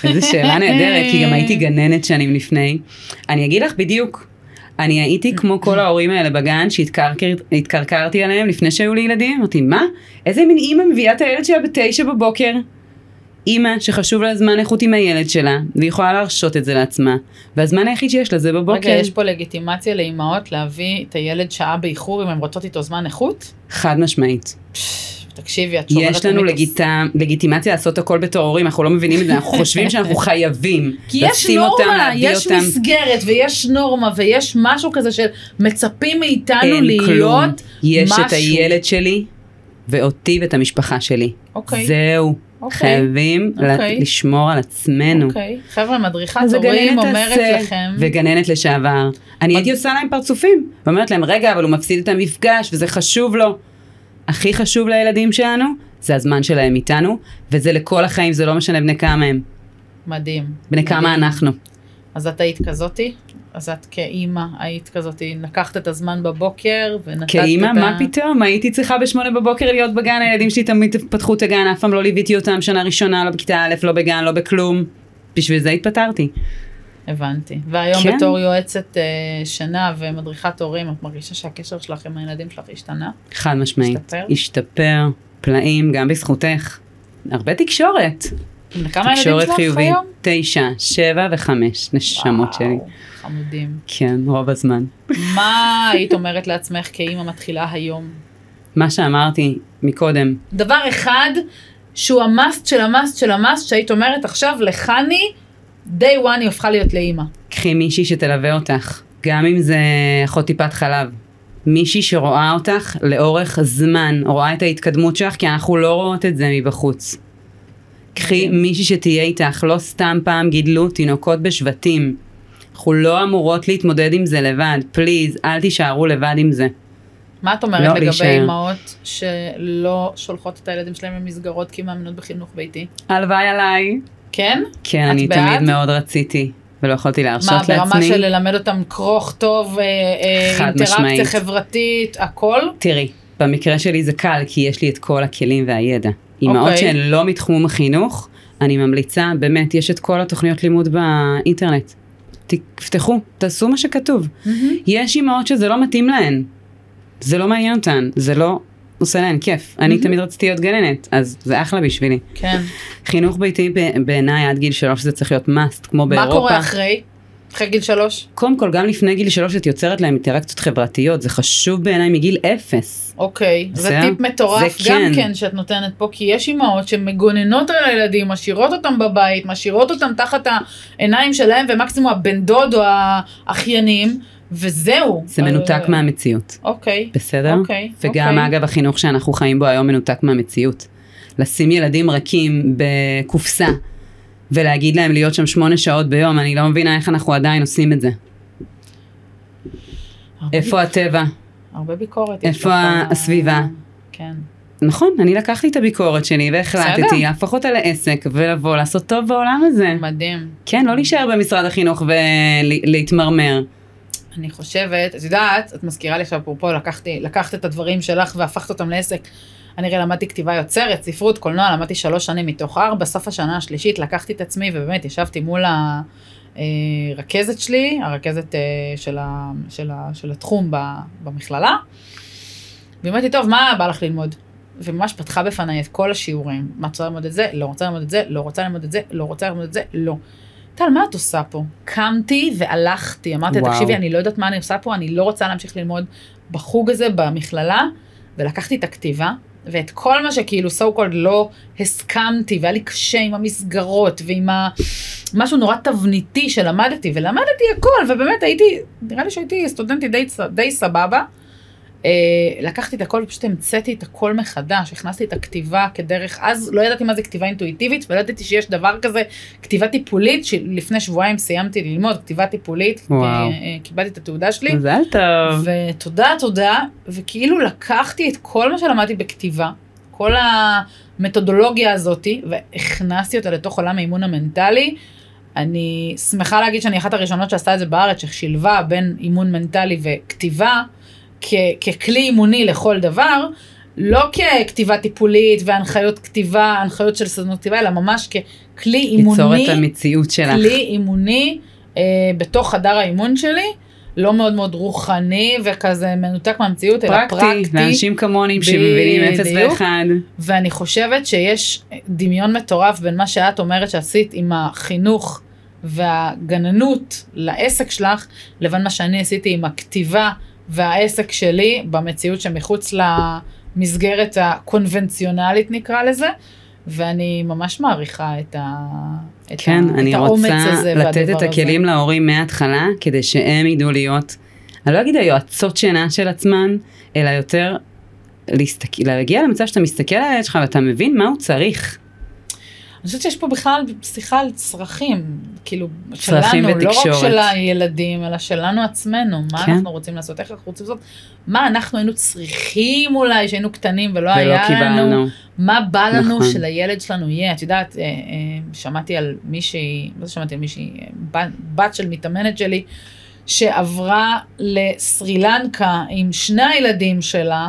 איזו שאלה נהדרת, כי גם הייתי גננת שנים לפני. אני אגיד לך בדיוק, אני הייתי כמו כל ההורים האלה בגן שהתקרקרתי עליהם לפני שהיו לי ילדים, אמרתי, מה? איזה מין אימא מביאה את הילד שלה בתשע בבוקר? אימא שחשוב לה זמן איכות עם הילד שלה, והיא יכולה להרשות את זה לעצמה, והזמן היחיד שיש לה זה בבוקר. רגע, יש פה לגיטימציה לאימהות להביא את הילד שעה באיחור אם הן רוצות איתו זמן איכות? חד משמעית. תקשיבי, את שומרת יש לנו. לגיט... לגיטימציה לעשות הכל בתור הורים, אנחנו לא מבינים את זה, אנחנו חושבים שאנחנו חייבים. כי יש לשים אותם, נורמה, להביא יש אותם. מסגרת ויש נורמה ויש משהו כזה של מצפים מאיתנו להיות כלום. יש משהו. את הילד שלי ואותי ואת המשפחה שלי. אוקיי. זהו. אוקיי. חייבים ל- אוקיי. לשמור על עצמנו. אוקיי, חבר'ה, מדריכת הורים אומרת תעשה, לכם, וגננת לשעבר. אני הייתי עושה להם פרצופים, ואומרת להם, רגע, אבל הוא מפסיד את המפגש, וזה חשוב לו. הכי חשוב לילדים שלנו, זה הזמן שלהם איתנו, וזה לכל החיים, זה לא משנה בני כמה הם. מדהים. בני כמה. אנחנו. אז את היית כזאתי? אז את כאימא היית כזאתי, לקחת את הזמן בבוקר ונתת את ה... כאימא, מה פתאום? הייתי צריכה בשמונה בבוקר להיות בגן, הילדים שלי תמיד פתחו את הגן, אף פעם לא ליוויתי אותם שנה ראשונה, לא בכיתה א', לא בגן, לא בכלום. בשביל זה התפטרתי. הבנתי. והיום כן. בתור יועצת אה, שנה ומדריכת הורים, את מרגישה שהקשר שלך עם הילדים שלך השתנה? חד משמעית. השתפר? השתפר, פלאים, גם בזכותך. הרבה תקשורת. כמה ילדים שלך חיובית. היום? תשע, שבע וחמש, נשמות שלי. וואו, חמודים. כן, רוב הזמן. מה היית אומרת לעצמך כאימא מתחילה היום? מה שאמרתי מקודם, דבר אחד שהוא המאסט של המאסט של המאסט, שהיית אומרת עכשיו לחני, day one היא הפכה להיות לאימא. קחי מישהי שתלווה אותך, גם אם זה אחות טיפת חלב. מישהי שרואה אותך לאורך זמן, רואה את ההתקדמות שלך, כי אנחנו לא רואות את זה מבחוץ. קחי מדהים. מישהי שתהיה איתך, לא סתם פעם גידלו תינוקות בשבטים. אנחנו לא אמורות להתמודד עם זה לבד, פליז, אל תישארו לבד עם זה. מה את אומרת לא לגבי. אימהות שלא שולחות את הילדים שלהם למסגרות כי מאמינות בחינוך ביתי? הלוואי עליי. כן? כן, אני בעד? תמיד מאוד רציתי, ולא יכולתי מה, להרשות ברמה לעצמי. של ללמד אותם קרוא, כתוב, אה, אה, אינטראקציה משמעית. חברתית, הכל? תראי, במקרה שלי זה קל, כי יש לי את כל הכלים והידע. אימהות אוקיי. שהן לא מתחום החינוך, אני ממליצה, באמת, יש את כל התוכניות לימוד באינטרנט. תפתחו, תעשו מה שכתוב. יש אימהות שזה לא מתאים להן. זה לא מעניין אותן, זה לא עושה להן כיף. אני. תמיד רציתי להיות גננת, אז זה אחלה בשבילי. כן. חינוך ביתי בעיניי עד גיל שלוש זה צריך להיות must, כמו מה באירופה. קורה אחרי? אחרי גיל שלוש? קודם כל, גם לפני גיל שלוש את יוצרת להם אינטראקציות חברתיות, זה חשוב בעיניי מגיל אפס. אוקיי, זה בסדר? טיפ מטורף זה גם כן. כן שאת נותנת פה, כי יש אימהות שמגוננות על הילדים, משאירות אותם בבית, משאירות אותם תחת העיניים שלהם, ומקסימום הבן דוד או האחיינים, וזהו. זה מנותק אה, מהמציאות, אוקיי. בסדר? אוקיי, וגם אוקיי. אגב החינוך שאנחנו חיים בו היום מנותק מהמציאות. לשים ילדים רכים בקופסה ולהגיד להם להיות שם שמונה שעות ביום, אני לא מבינה איך אנחנו עדיין עושים את זה. איפה הטבע? הרבה ביקורת. איפה לך- הסביבה? כן. נכון, אני לקחתי את הביקורת שלי והחלטתי. להפוך אותה לעסק ולבוא לעשות טוב בעולם הזה. מדהים. כן, לא להישאר במשרד החינוך ולהתמרמר. אני חושבת, את יודעת, את מזכירה לי עכשיו אפרופו, לקחת את הדברים שלך והפכת אותם לעסק. אני הרי למדתי כתיבה יוצרת, ספרות, קולנוע, למדתי שלוש שנים מתוך ארבע, סוף השנה השלישית לקחתי את עצמי ובאמת ישבתי מול הרכזת שלי, הרכזת אה, של, ה, של, ה, של התחום במכללה, ואמרתי, טוב, מה בא לך ללמוד? וממש פתחה בפניי את כל השיעורים. מה רוצה ללמוד את זה? לא רוצה ללמוד את זה, לא רוצה ללמוד את זה, לא רוצה ללמוד את זה, לא. טל, מה את עושה פה? קמתי והלכתי, אמרתי, וואו. תקשיבי, אני לא יודעת מה אני עושה פה, אני לא רוצה להמשיך ללמוד בחוג הזה, במכללה, ולקחתי את הכתיבה, ואת כל מה שכאילו so called לא הסכמתי, והיה לי קשה עם המסגרות, ועם ה... משהו נורא תבניתי שלמדתי, ולמדתי הכל, ובאמת הייתי, נראה לי שהייתי סטודנטית די, די סבבה. אה, לקחתי את הכל ופשוט המצאתי את הכל מחדש, הכנסתי את הכתיבה כדרך, אז לא ידעתי מה זה כתיבה אינטואיטיבית, ולא ידעתי שיש דבר כזה, כתיבה טיפולית, שלפני שבועיים סיימתי ללמוד כתיבה טיפולית, אה, קיבלתי את התעודה שלי, מזל טוב. ותודה, תודה, וכאילו לקחתי את כל מה שלמדתי בכתיבה, כל המתודולוגיה הזאתי, והכנסתי אותה לתוך עולם האימון המנטלי. אני שמחה להגיד שאני אחת הראשונות שעשתה את זה בארץ, ששילבה בין אימון מנטלי וכתיבה כ- ככלי אימוני לכל דבר, לא ככתיבה טיפולית והנחיות כתיבה, הנחיות של סדנות כתיבה, אלא ממש ככלי אימוני. ליצור את המציאות שלך. כלי אימוני אה, בתוך חדר האימון שלי, לא מאוד מאוד רוחני וכזה מנותק מהמציאות, אלא פרקטי. לאנשים כמוני שמבינים אפס. ואחד. ואני חושבת שיש דמיון מטורף בין מה שאת אומרת שעשית עם החינוך והגננות לעסק שלך, לבין מה שאני עשיתי עם הכתיבה והעסק שלי במציאות שמחוץ למסגרת הקונבנציונלית נקרא לזה, ואני ממש מעריכה את, ה... את, כן, ה... אני את האומץ רוצה הזה לתת והדבר את הכלים להורים מההתחלה, כדי שהם ידעו להיות, אני לא אגיד היועצות שינה של עצמן, אלא יותר להסתכל, להגיע למצב שאתה מסתכל על הילד שלך ואתה מבין מה הוא צריך. אני חושבת שיש פה בכלל שיחה על צרכים, כאילו, צרכים שלנו, לא רק ותקשורת. של הילדים, אלא שלנו עצמנו, מה כן. אנחנו רוצים לעשות, איך אנחנו רוצים לעשות, מה אנחנו היינו צריכים אולי, שהיינו קטנים ולא ולא היה לנו, קיבלנו. מה בא לנו נכון. שלילד שלנו יהיה, את יודעת, אה, אה, שמעתי על מישהי, זה שמעתי על מישהי, אה, בת, בת של מתאמנת שלי, שעברה לסרי לנקה עם שני הילדים שלה,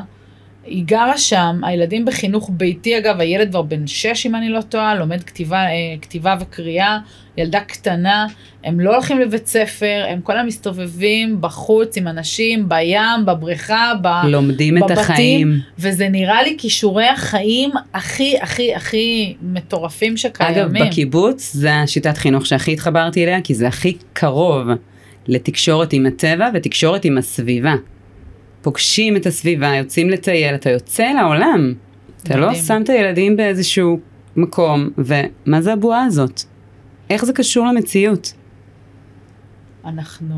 היא גרה שם, הילדים בחינוך ביתי אגב, הילד כבר בן שש אם אני לא טועה, לומד כתיבה, אה, כתיבה וקריאה, ילדה קטנה, הם לא הולכים לבית ספר, הם כל היום מסתובבים בחוץ עם אנשים, בים, בבריכה, ב... לומדים את בבתים, החיים. וזה נראה לי כישורי החיים הכי הכי הכי מטורפים שקיימים. אגב, בקיבוץ זה השיטת חינוך שהכי התחברתי אליה, כי זה הכי קרוב לתקשורת עם הטבע ותקשורת עם הסביבה. פוגשים את הסביבה, יוצאים לטייל, אתה יוצא לעולם. אתה לא. שם את הילדים באיזשהו מקום, ומה זה הבועה הזאת? איך זה קשור למציאות? אנחנו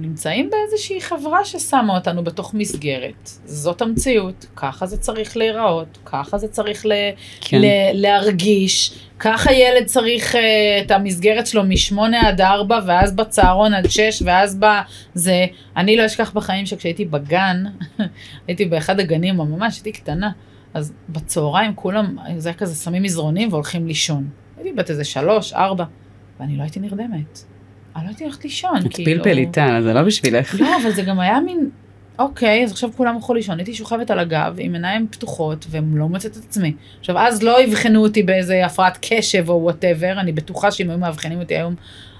נמצאים באיזושהי חברה ששמה אותנו בתוך מסגרת. זאת המציאות, ככה זה צריך להיראות, ככה זה צריך ל- כן. ל- להרגיש, ככה ילד צריך uh, את המסגרת שלו משמונה עד ארבע, ואז בצהרון עד שש, ואז בזה. אני לא אשכח בחיים שכשהייתי בגן, הייתי באחד הגנים, ממש הייתי קטנה, אז בצהריים כולם, זה היה כזה שמים מזרונים והולכים לישון. הייתי בת איזה שלוש, ארבע, ואני לא הייתי נרדמת. אני לא הייתי הולכת לישון, את כאילו. פלפל איתה, זה לא בשבילך. לא, אבל זה גם היה מין, אוקיי, אז עכשיו כולם הלכו לישון, הייתי שוכבת על הגב עם עיניים פתוחות ולא מוצאת את עצמי. עכשיו, אז לא אבחנו אותי באיזה הפרעת קשב או whatever, אני בטוחה שאם היו מאבחנים אותי היום,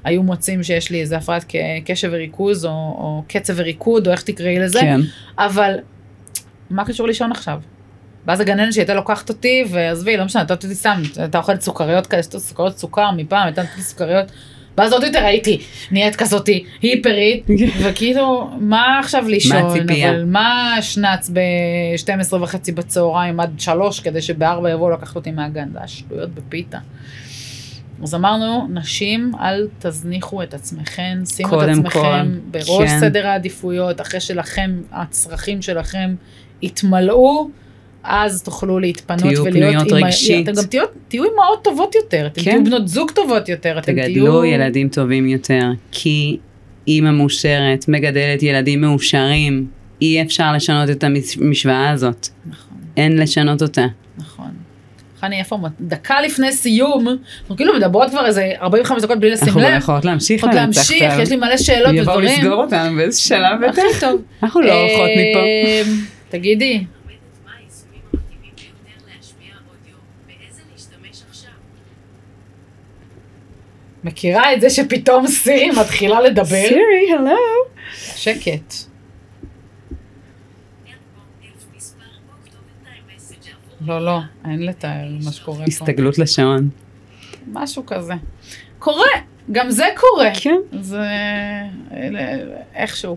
היו מוצאים שיש לי איזה הפרעת קשב וריכוז, או, או קצב וריקוד, או איך תקראי לזה, כן. אבל מה קשור לישון עכשיו? ואז הגננת שלי הייתה לוקחת אותי, ועזבי, לא משנה, נתת אותי סתם, הייתה אוכלת סוכריות כאלה, סוכריות סוכר מפעם, הייתה נתת לי סוכריות. ואז עוד יותר הייתי נהיית כזאתי היפרית, וכאילו, מה עכשיו לישון, מה הציפייה? אבל מה שנץ ב-12 וחצי בצהריים עד 3, כדי שב-4 יבואו לקחת אותי מהגן, זה היה שטויות בפיתה. אז אמרנו, נשים, אל תזניחו את עצמכם, שימו את עצמכם כל, בראש כן. סדר העדיפויות, אחרי שלכם, הצרכים שלכם יתמלאו, אז תוכלו להתפנות תהיו ולהיות אימא- רגשית. אתם גם תהיו, תהיו אימהות טובות יותר, אתם כן. תהיו בנות זוג טובות יותר, אתם תהיו... תגדלו ילדים טובים יותר, כי אימא מאושרת מגדלת ילדים מאושרים. אי אפשר לשנות את המשוואה הזאת. נכון, אין לשנות אותה. נכון. חני, איפה, דקה לפני סיום, אנחנו כאילו מדברות כבר איזה 45 דקות בלי לשים אנחנו לא לב, יכולות להמשיך לנצח להמשיך, אותם. יש לי מלא שאלות יבואו ודברים. לסגור אותנו באיזה שלב בטח. הכי טוב. אנחנו לא הולכות מפה. אה, תגידי, לומדת מה היישומים המתאימים ביותר להשמיע אודיו, באיזה להשתמש עכשיו. מכירה את זה שפתאום סירי מתחילה לדבר? סירי, הלו. שקט. לא, לא, אין לתאר מה שקורה פה. הסתגלות לשעון. משהו כזה. קורה, גם זה קורה. כן. זה איכשהו.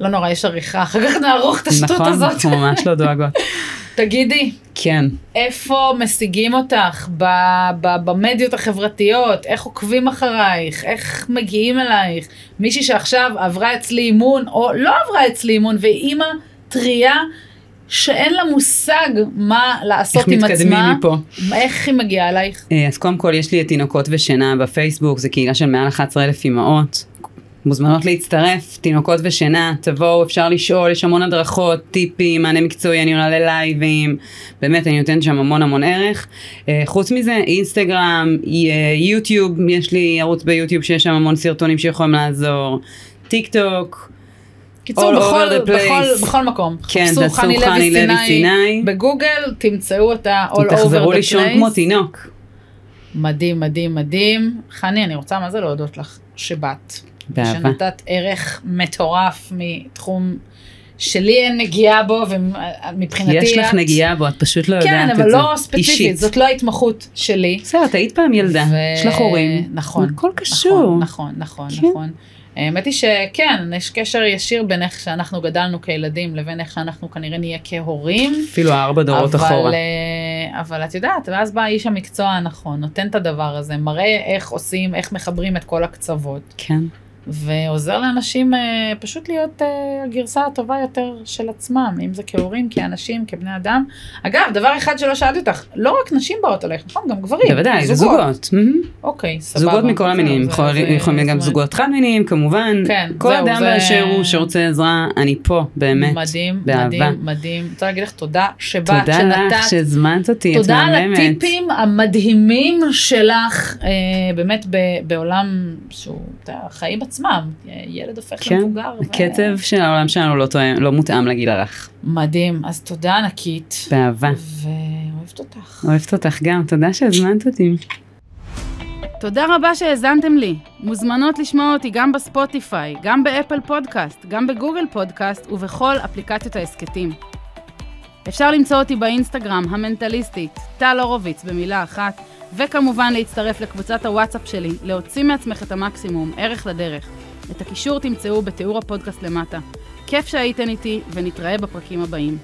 לא נורא, יש עריכה, אחר כך נערוך את השטות נכון, הזאת. אנחנו ממש לא דואגות. תגידי, כן. איפה משיגים אותך? ב- ב- במדיות החברתיות? איך עוקבים אחרייך? איך מגיעים אלייך? מישהי שעכשיו עברה אצלי אימון, או לא עברה אצלי אימון, והיא אימא טריה, שאין לה מושג מה לעשות איך עם מתקדמים עצמה. מפה? איך היא מגיעה אלייך? אה, אז קודם כל יש לי את תינוקות ושינה בפייסבוק, זה קהילה של מעל 11,000 אימהות. מוזמנות להצטרף, תינוקות ושינה, תבואו, אפשר לשאול, יש המון הדרכות, טיפים, מענה מקצועי, אני עולה ללייבים, באמת, אני נותנת שם המון המון ערך. אה, חוץ מזה, אינסטגרם, אה, יוטיוב, יש לי ערוץ ביוטיוב שיש שם המון סרטונים שיכולים לעזור, טיק טוק, קיצור, בכל. בכל, בכל מקום. כן, תעשו חני לוי סיני. בגוגל, תמצאו אותה all over the place. תחזרו לישון כמו תינוק. מדהים, מדהים, מדהים. חני, אני רוצה מה זה להודות לך שבאת. באהבה. שנתת ערך מטורף מתחום שלי אין נגיעה בו, ומבחינתי יש לך את- נגיעה בו, את פשוט לא יודעת כן, את זה. אבל לא ספציפית, אישית. זאת לא ההתמחות שלי. בסדר, את היית פעם ילדה, ו- יש לך הורים. נכון. הכל קשור. נכון, נכון, כן. נכון. האמת היא שכן, יש קשר ישיר בין איך שאנחנו גדלנו כילדים לבין איך שאנחנו כנראה נהיה כהורים. אפילו ארבע דורות אבל, אחורה. אה, אבל את יודעת, ואז בא איש המקצוע הנכון, נותן את הדבר הזה, מראה איך עושים, איך מחברים את כל הקצוות, כן. ועוזר לאנשים אה, פשוט להיות אה, הגרסה הטובה יותר של עצמם, אם זה כהורים, כאנשים, כבני אדם. אגב, דבר אחד שלא שאלתי אותך, לא רק נשים באות אלייך, נכון? גם גברים. בוודאי, זה זוגות. מהמם. אוקיי, סבבה. זוגות מכל המינים, זה- יכול- זה- יכולים גם זה- זוגות חד מיניים כמובן. כן, כל זהו, אדם זה- באשר הוא שרוצה עזרה, אני פה, באמת. מדהים, באהבה. מדהים, מדהים. אני רוצה להגיד לך תודה שבאת, תודה לך שנתת. שהזמנת אותי, את תודה על מהממת. הטיפים המדהימים שלך, אה, באמת ב, בעולם שהוא, אתה יודע, החיים עצמם, ילד הופך כן, למבוגר. ו- הקצב של העולם שלנו לא תואם- לא מותאם לגיל הרך. מדהים, אז תודה ענקית, באהבה. ואוהבת אותך. אוהבת אותך גם, תודה שהזמנת אותי. תודה רבה שהאזנתם לי. מוזמנות לשמוע אותי גם בספוטיפיי, גם באפל פודקאסט, גם בגוגל פודקאסט ובכל אפליקציות ההסכתים. אפשר למצוא אותי באינסטגרם, המנטליסטית, טל הורוביץ במילה אחת, וכמובן להצטרף לקבוצת הוואטסאפ שלי, להוציא מעצמך את המקסימום, ערך לדרך. את הקישור תמצאו בתיאור הפודקאסט למטה. כיף שהייתן איתי, ונתראה בפרקים הבאים.